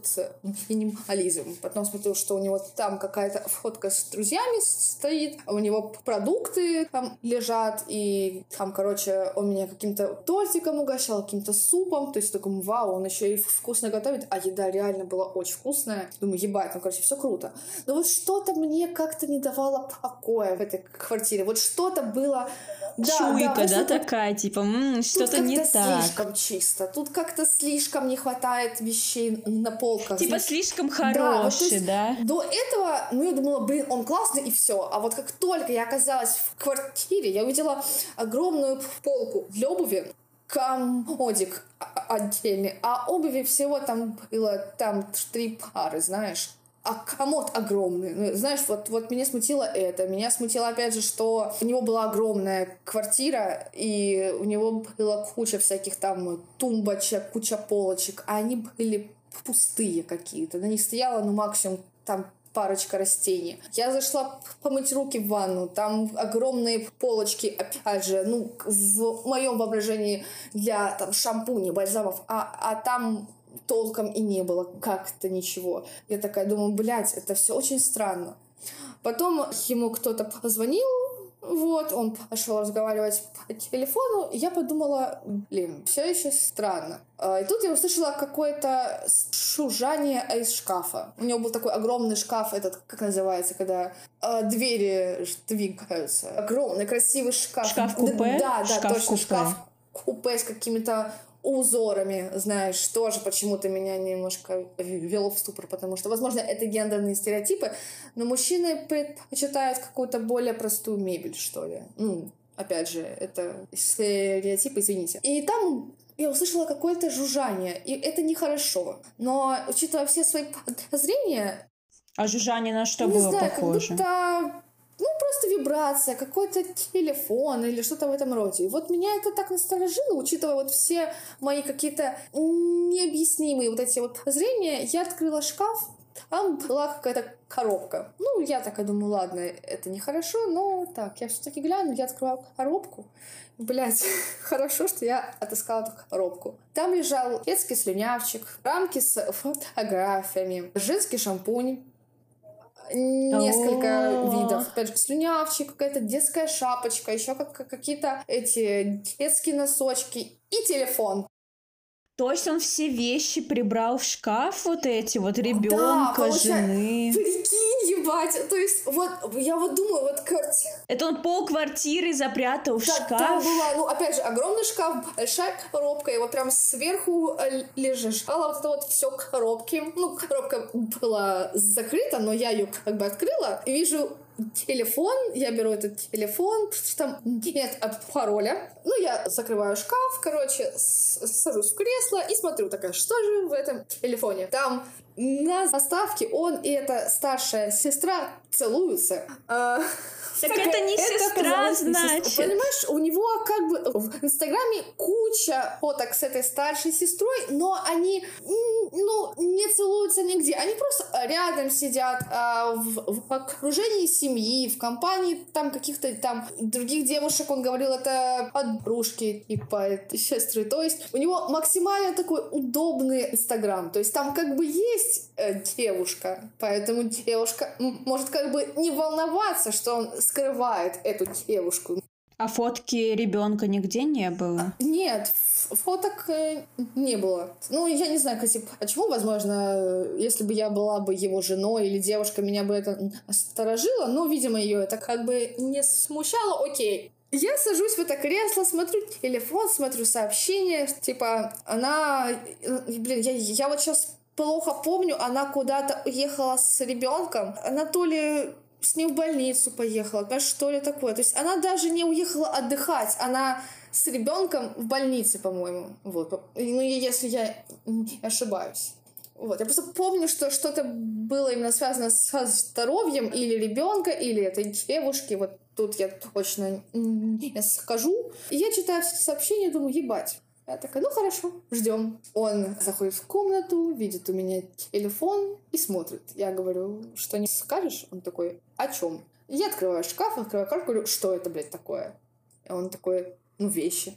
минимализм. Потом смотрю, что у него там какая-то фотка с друзьями стоит, а у него продукты там лежат, и там, короче, он меня каким-то тортиком угощал, каким-то супом, то есть такому, вау, он еще и вкусно готовит, а еда реально была очень вкусная. Думаю, ебать, ну, короче, все круто. Но вот что-то мне как-то не давало покоя в этой квартире. Вот что-то было... Да, Чуйка, да, да такая, типа, что-то не так. слишком чисто, тут как-то слишком не хватает вещей на полках. Типа слишком хороший, да? Вот, да? До этого, ну, я думала, блин, он классный и все. А вот как только я оказалась в квартире, я увидела огромную полку для обуви, комодик отдельный, а обуви всего там было там три пары, знаешь а комод огромный. Ну, знаешь, вот, вот меня смутило это. Меня смутило, опять же, что у него была огромная квартира, и у него была куча всяких там тумбочек, куча полочек, а они были пустые какие-то. На них стояло, ну, максимум там парочка растений. Я зашла помыть руки в ванну, там огромные полочки, опять же, ну, в моем воображении для там шампуней, бальзамов, а, а там толком и не было как-то ничего. Я такая думаю, блядь, это все очень странно. Потом ему кто-то позвонил, вот, он пошел разговаривать по телефону, и я подумала, блин, все еще странно. А, и тут я услышала какое-то шужание из шкафа. У него был такой огромный шкаф, этот, как называется, когда э, двери двигаются. Огромный, красивый шкаф. Шкаф-купе? Да, да, шкаф точно, шкаф-купе с какими-то узорами, знаешь, тоже почему-то меня немножко вело в ступор, потому что, возможно, это гендерные стереотипы, но мужчины предпочитают какую-то более простую мебель, что ли. Ну, опять же, это стереотипы, извините. И там я услышала какое-то жужжание, и это нехорошо. Но, учитывая все свои подозрения... А жужжание на что не было знаю, похоже? Как будто ну, просто вибрация, какой-то телефон или что-то в этом роде. И вот меня это так насторожило, учитывая вот все мои какие-то необъяснимые вот эти вот зрения. Я открыла шкаф, там была какая-то коробка. Ну, я такая думаю, ладно, это нехорошо, но так, я все-таки гляну, я открываю коробку. Блять, <laughs> хорошо, что я отыскала эту коробку. Там лежал детский слюнявчик, рамки с фотографиями, женский шампунь, несколько видов. Опять же, слюнявчик, какая-то детская шапочка, еще как какие-то эти детские носочки и телефон. То есть он все вещи прибрал в шкаф, вот эти вот ребенка, да, жены. Прикинь, ебать. То есть, вот я вот думаю, вот квартира. Это он пол квартиры запрятал в да, шкаф. Там была, ну, опять же, огромный шкаф, большая коробка, и вот прям сверху э, лежала вот это вот все коробки. Ну, коробка была закрыта, но я ее как бы открыла и вижу телефон, я беру этот телефон, там нет пароля. Ну, я закрываю шкаф, короче, сажусь в кресло и смотрю такая, что же в этом телефоне? Там на заставке он и эта старшая сестра целуются. А, так это не сестра, значит. Понимаешь, у него как бы в Инстаграме куча фоток с этой старшей сестрой, но они, ну, не целуются нигде. Они просто рядом сидят а, в, в окружении семьи, в компании там каких-то там других девушек. Он говорил, это подружки, типа сестры. То есть у него максимально такой удобный Инстаграм. То есть там как бы есть э, девушка, поэтому девушка может как бы не волноваться, что он скрывает эту девушку. А фотки ребенка нигде не было? Нет, фоток э, не было. Ну, я не знаю, кстати, почему, возможно, если бы я была бы его женой или девушка, меня бы это сторожило, но, видимо, ее это как бы не смущало, окей. Я сажусь в это кресло, смотрю телефон, смотрю сообщения, типа, она, э, блин, я, я вот сейчас плохо помню, она куда-то уехала с ребенком, она то ли с ним в больницу поехала, понимаешь, что ли такое. То есть она даже не уехала отдыхать, она с ребенком в больнице, по-моему. Вот. Ну, если я ошибаюсь. Вот. Я просто помню, что что-то было именно связано со здоровьем или ребенка, или этой девушки. Вот тут я точно не скажу. И я читаю все сообщения, думаю, ебать. Я такая, ну хорошо, ждем. Он заходит в комнату, видит у меня телефон и смотрит. Я говорю, что не скажешь? Он такой, о чем? Я открываю шкаф, открываю карту, говорю, что это, блядь, такое? И он такой, ну, вещи.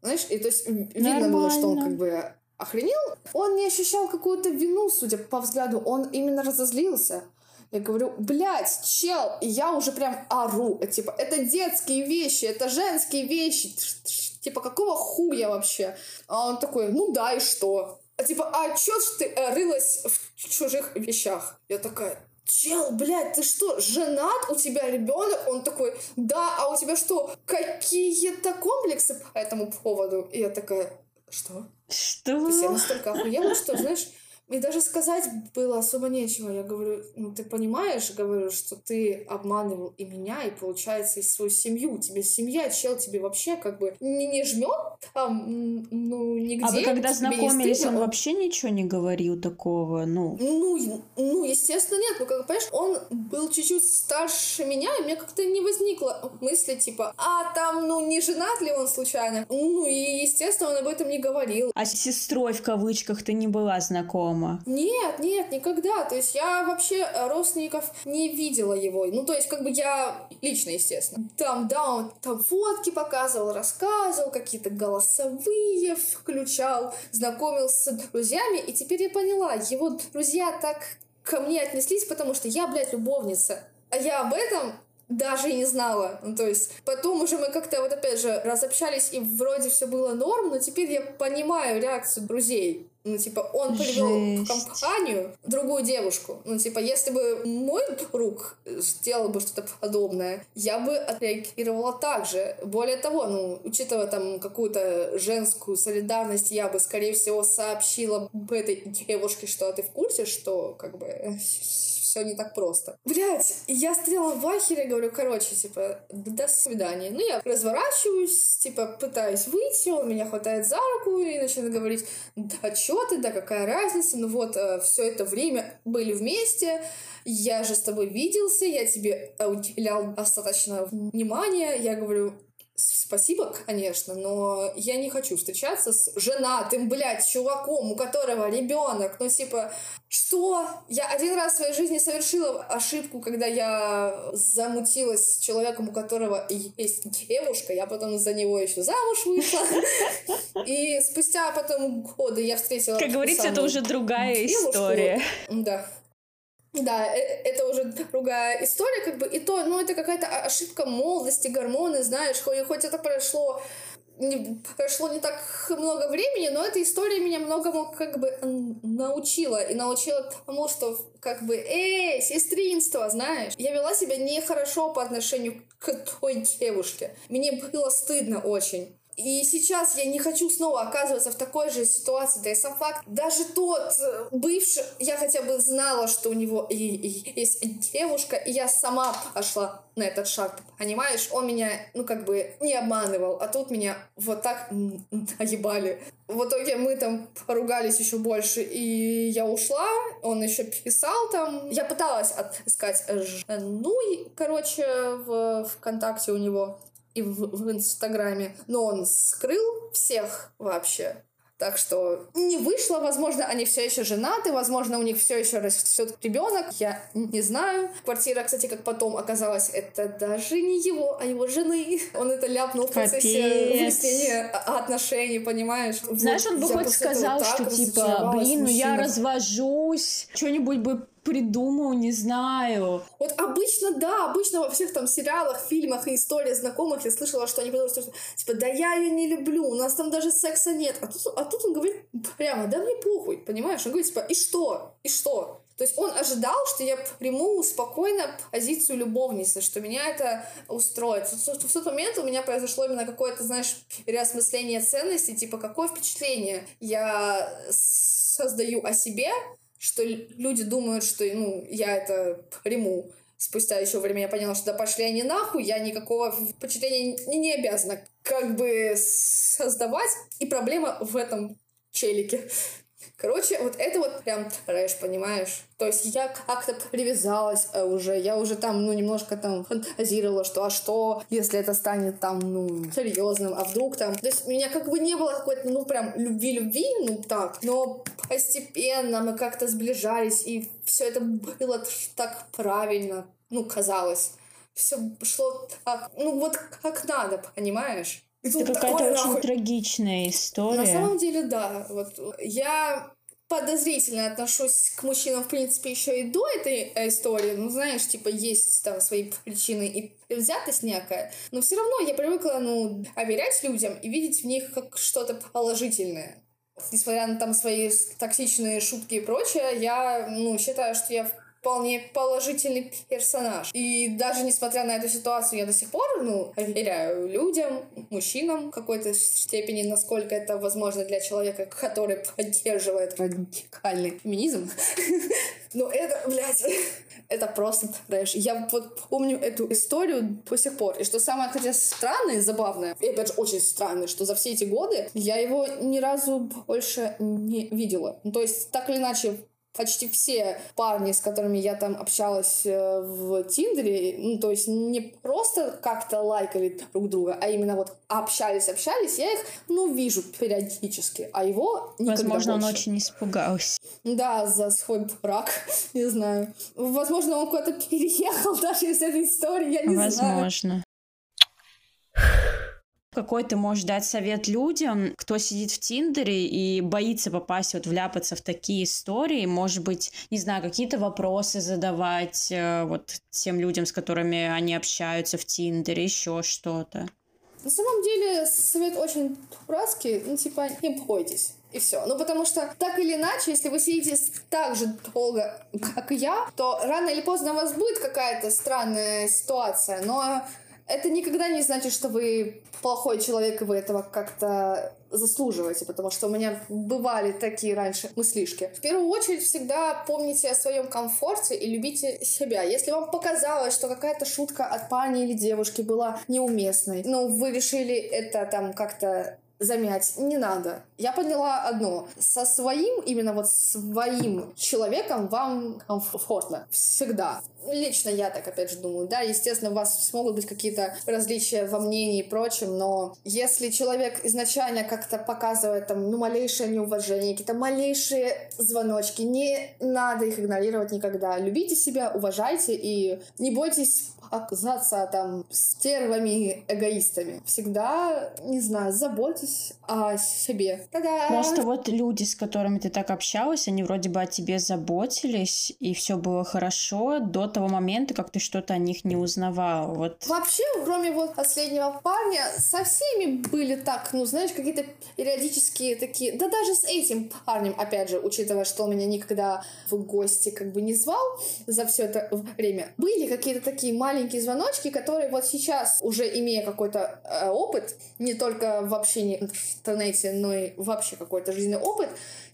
Знаешь, и то есть видно Нормально. было, что он как бы охренел. Он не ощущал какую-то вину, судя по взгляду. Он именно разозлился. Я говорю, блядь, чел, я уже прям ору. Типа, это детские вещи, это женские вещи Типа, какого хуя вообще? А он такой, ну да, и что? А типа, а чё ж ты э, рылась в чужих вещах? Я такая, чел, блядь, ты что, женат, у тебя ребенок? Он такой, да, а у тебя что, какие-то комплексы по этому поводу? И я такая, что? Что? То есть я настолько охуела, что, знаешь, и даже сказать было особо нечего. Я говорю, ну ты понимаешь, говорю, что ты обманывал и меня, и получается и свою семью. Тебе семья, чел тебе вообще как бы не, не жмет там, ну, нигде. А вы когда знакомились, он вообще ничего не говорил такого, ну? Ну, ну, естественно, нет. Ну, как понимаешь, он был чуть-чуть старше меня, и мне как-то не возникло мысли, типа, а там, ну, не женат ли он случайно? Ну, и, естественно, он об этом не говорил. А с сестрой, в кавычках, ты не была знакома? Дома? Нет, нет, никогда. То есть я вообще родственников не видела его. Ну, то есть как бы я лично, естественно. Там, да, он там фотки показывал, рассказывал, какие-то голосовые включал, знакомился с друзьями. И теперь я поняла, его друзья так ко мне отнеслись, потому что я, блядь, любовница. А я об этом даже и не знала. Ну, то есть потом уже мы как-то вот опять же разобщались, и вроде все было норм, но теперь я понимаю реакцию друзей. Ну, типа, он привел в компанию другую девушку. Ну, типа, если бы мой друг сделал бы что-то подобное, я бы отреагировала так же. Более того, ну, учитывая там какую-то женскую солидарность, я бы, скорее всего, сообщила бы этой девушке, что ты в курсе, что, как бы, все не так просто. Блять, я стояла в ахере, говорю, короче, типа, до свидания. Ну, я разворачиваюсь, типа, пытаюсь выйти, он меня хватает за руку и начинает говорить, да чё ты, да какая разница, ну вот, э, все это время были вместе, я же с тобой виделся, я тебе уделял достаточно внимания, я говорю, Спасибо, конечно, но я не хочу встречаться с женатым, блядь, чуваком, у которого ребенок. Ну, типа, что? Я один раз в своей жизни совершила ошибку, когда я замутилась с человеком, у которого есть девушка, я потом за него еще замуж вышла. <laughs> И спустя потом годы я встретила... Как говорится, это уже другая история. Да. Да, э, это уже другая история, как бы, и то, ну, это какая-то ошибка молодости, гормоны, знаешь, хоть, хоть это прошло не, прошло не так много времени, но эта история меня многому как бы научила. И научила тому, что как бы, эй, сестринство, знаешь. Я вела себя нехорошо по отношению к той девушке. Мне было стыдно очень. И сейчас я не хочу снова оказываться в такой же ситуации. Да и сам факт, даже тот э, бывший, я хотя бы знала, что у него есть девушка, и я сама пошла на этот шаг, понимаешь? Он меня, ну, как бы не обманывал, а тут меня вот так наебали. В итоге мы там поругались еще больше, и я ушла, он еще писал там. Я пыталась отыскать жену, короче, в ВКонтакте у него и в, в Инстаграме, но он скрыл всех вообще. Так что не вышло, возможно, они все еще женаты, возможно, у них все еще растет ребенок, я не знаю. Квартира, кстати, как потом оказалось, это даже не его, а его жены. Он это ляпнул в процессе выяснения отношений, понимаешь? Знаешь, он бы хоть сказал, что типа, блин, ну я развожусь, что-нибудь бы придумал, не знаю. Вот обычно, да, обычно во всех там сериалах, фильмах и историях знакомых я слышала, что они подумали, что типа, да я ее не люблю, у нас там даже секса нет. А тут, а тут он говорит прямо, да мне похуй, понимаешь? Он говорит, типа, и что? И что? То есть он ожидал, что я приму спокойно позицию любовницы, что меня это устроит. В тот момент у меня произошло именно какое-то, знаешь, переосмысление ценностей, типа, какое впечатление я создаю о себе, что люди думают, что ну, я это приму. Спустя еще время я поняла, что да пошли они нахуй, я никакого впечатления не, не обязана как бы создавать. И проблема в этом челике. Короче, вот это вот прям трэш, понимаешь? То есть я как-то привязалась э, уже, я уже там, ну, немножко там фантазировала, что а что, если это станет там, ну, серьезным, а вдруг там... То есть у меня как бы не было какой-то, ну, прям любви-любви, ну, так, но постепенно мы как-то сближались, и все это было так правильно, ну, казалось. Все шло так, ну, вот как надо, понимаешь? Это какая-то очень нахуй. трагичная история. На самом деле, да. Вот я подозрительно отношусь к мужчинам, в принципе, еще и до этой э, истории. Ну, знаешь, типа, есть там свои причины и взятость некая. Но все равно я привыкла, ну, доверять людям и видеть в них как что-то положительное. Несмотря на там свои токсичные шутки и прочее, я, ну, считаю, что я вполне положительный персонаж. И даже несмотря на эту ситуацию, я до сих пор, ну, доверяю людям, мужчинам в какой-то степени, насколько это возможно для человека, который поддерживает радикальный феминизм. <laughs> Но это, блядь, <laughs> это просто трэш. Я вот помню эту историю до сих пор. И что самое, хотя странное и забавное, и опять же очень странное, что за все эти годы я его ни разу больше не видела. Ну, то есть, так или иначе, почти все парни, с которыми я там общалась э, в Тиндере, ну, то есть не просто как-то лайкали друг друга, а именно вот общались-общались, я их, ну, вижу периодически, а его Возможно, больше. он очень испугался. Да, за свой брак, <laughs> не знаю. Возможно, он куда-то переехал <laughs> даже из этой истории, я не Возможно. знаю. Возможно. Какой ты можешь дать совет людям, кто сидит в Тиндере и боится попасть, вот вляпаться в такие истории? Может быть, не знаю, какие-то вопросы задавать э, вот тем людям, с которыми они общаются в Тиндере, еще что-то? На самом деле, совет очень дурацкий, ну, типа, не бойтесь. И все. Ну, потому что, так или иначе, если вы сидите так же долго, как и я, то рано или поздно у вас будет какая-то странная ситуация. Но это никогда не значит, что вы плохой человек, и вы этого как-то заслуживаете, потому что у меня бывали такие раньше мыслишки. В первую очередь всегда помните о своем комфорте и любите себя. Если вам показалось, что какая-то шутка от парня или девушки была неуместной, но вы решили это там как-то замять не надо. Я поняла одно. Со своим, именно вот своим человеком вам комфортно. Всегда. Лично я так, опять же, думаю. Да, естественно, у вас смогут быть какие-то различия во мнении и прочем, но если человек изначально как-то показывает там, ну, малейшее неуважение, какие-то малейшие звоночки, не надо их игнорировать никогда. Любите себя, уважайте и не бойтесь оказаться там стервами, эгоистами. Всегда, не знаю, заботьтесь о себе. Та-да! Просто вот люди, с которыми ты так общалась, они вроде бы о тебе заботились, и все было хорошо до того момента, как ты что-то о них не узнавал. Вот. Вообще, кроме вот последнего парня, со всеми были так, ну, знаешь, какие-то периодические такие... Да даже с этим парнем, опять же, учитывая, что он меня никогда в гости как бы не звал за все это время, были какие-то такие маленькие звоночки, которые вот сейчас, уже имея какой-то э, опыт, не только в общении в интернете, но и вообще какой-то жизненный опыт,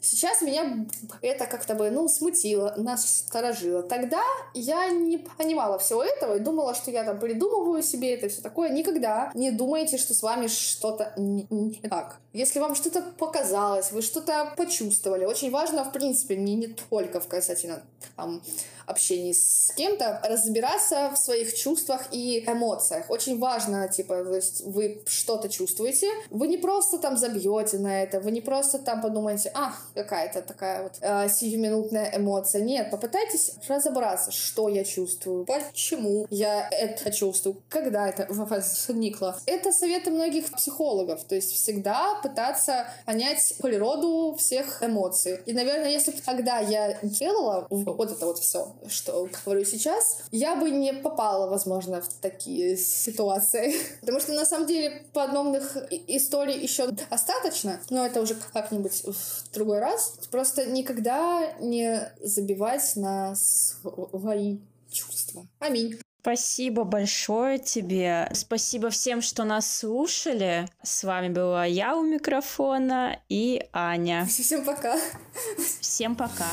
Сейчас меня это как-то бы, ну, смутило, насторожило. Тогда я не понимала всего этого и думала, что я там придумываю себе это все такое. Никогда не думайте, что с вами что-то не, не так. Если вам что-то показалось, вы что-то почувствовали, очень важно, в принципе, не, не только в касательно там, общении с кем-то, разбираться в своих чувствах и эмоциях. Очень важно, типа, то есть вы что-то чувствуете, вы не просто там забьете на это, вы не просто там подумаете, а, какая-то такая вот э, сиюминутная эмоция. Нет, попытайтесь разобраться, что я чувствую, почему я это чувствую, когда это <laughs> возникло. Это советы многих психологов, то есть всегда пытаться понять природу всех эмоций. И, наверное, если когда я делала вот это вот все, что говорю сейчас, я бы не попала, возможно, в такие ситуации. <laughs> Потому что, на самом деле, подобных историй еще достаточно, но это уже как-нибудь в другой раз. Просто никогда не забивать на свои чувства. Аминь. Спасибо большое тебе. Спасибо всем, что нас слушали. С вами была я у микрофона и Аня. Всем пока. Всем пока.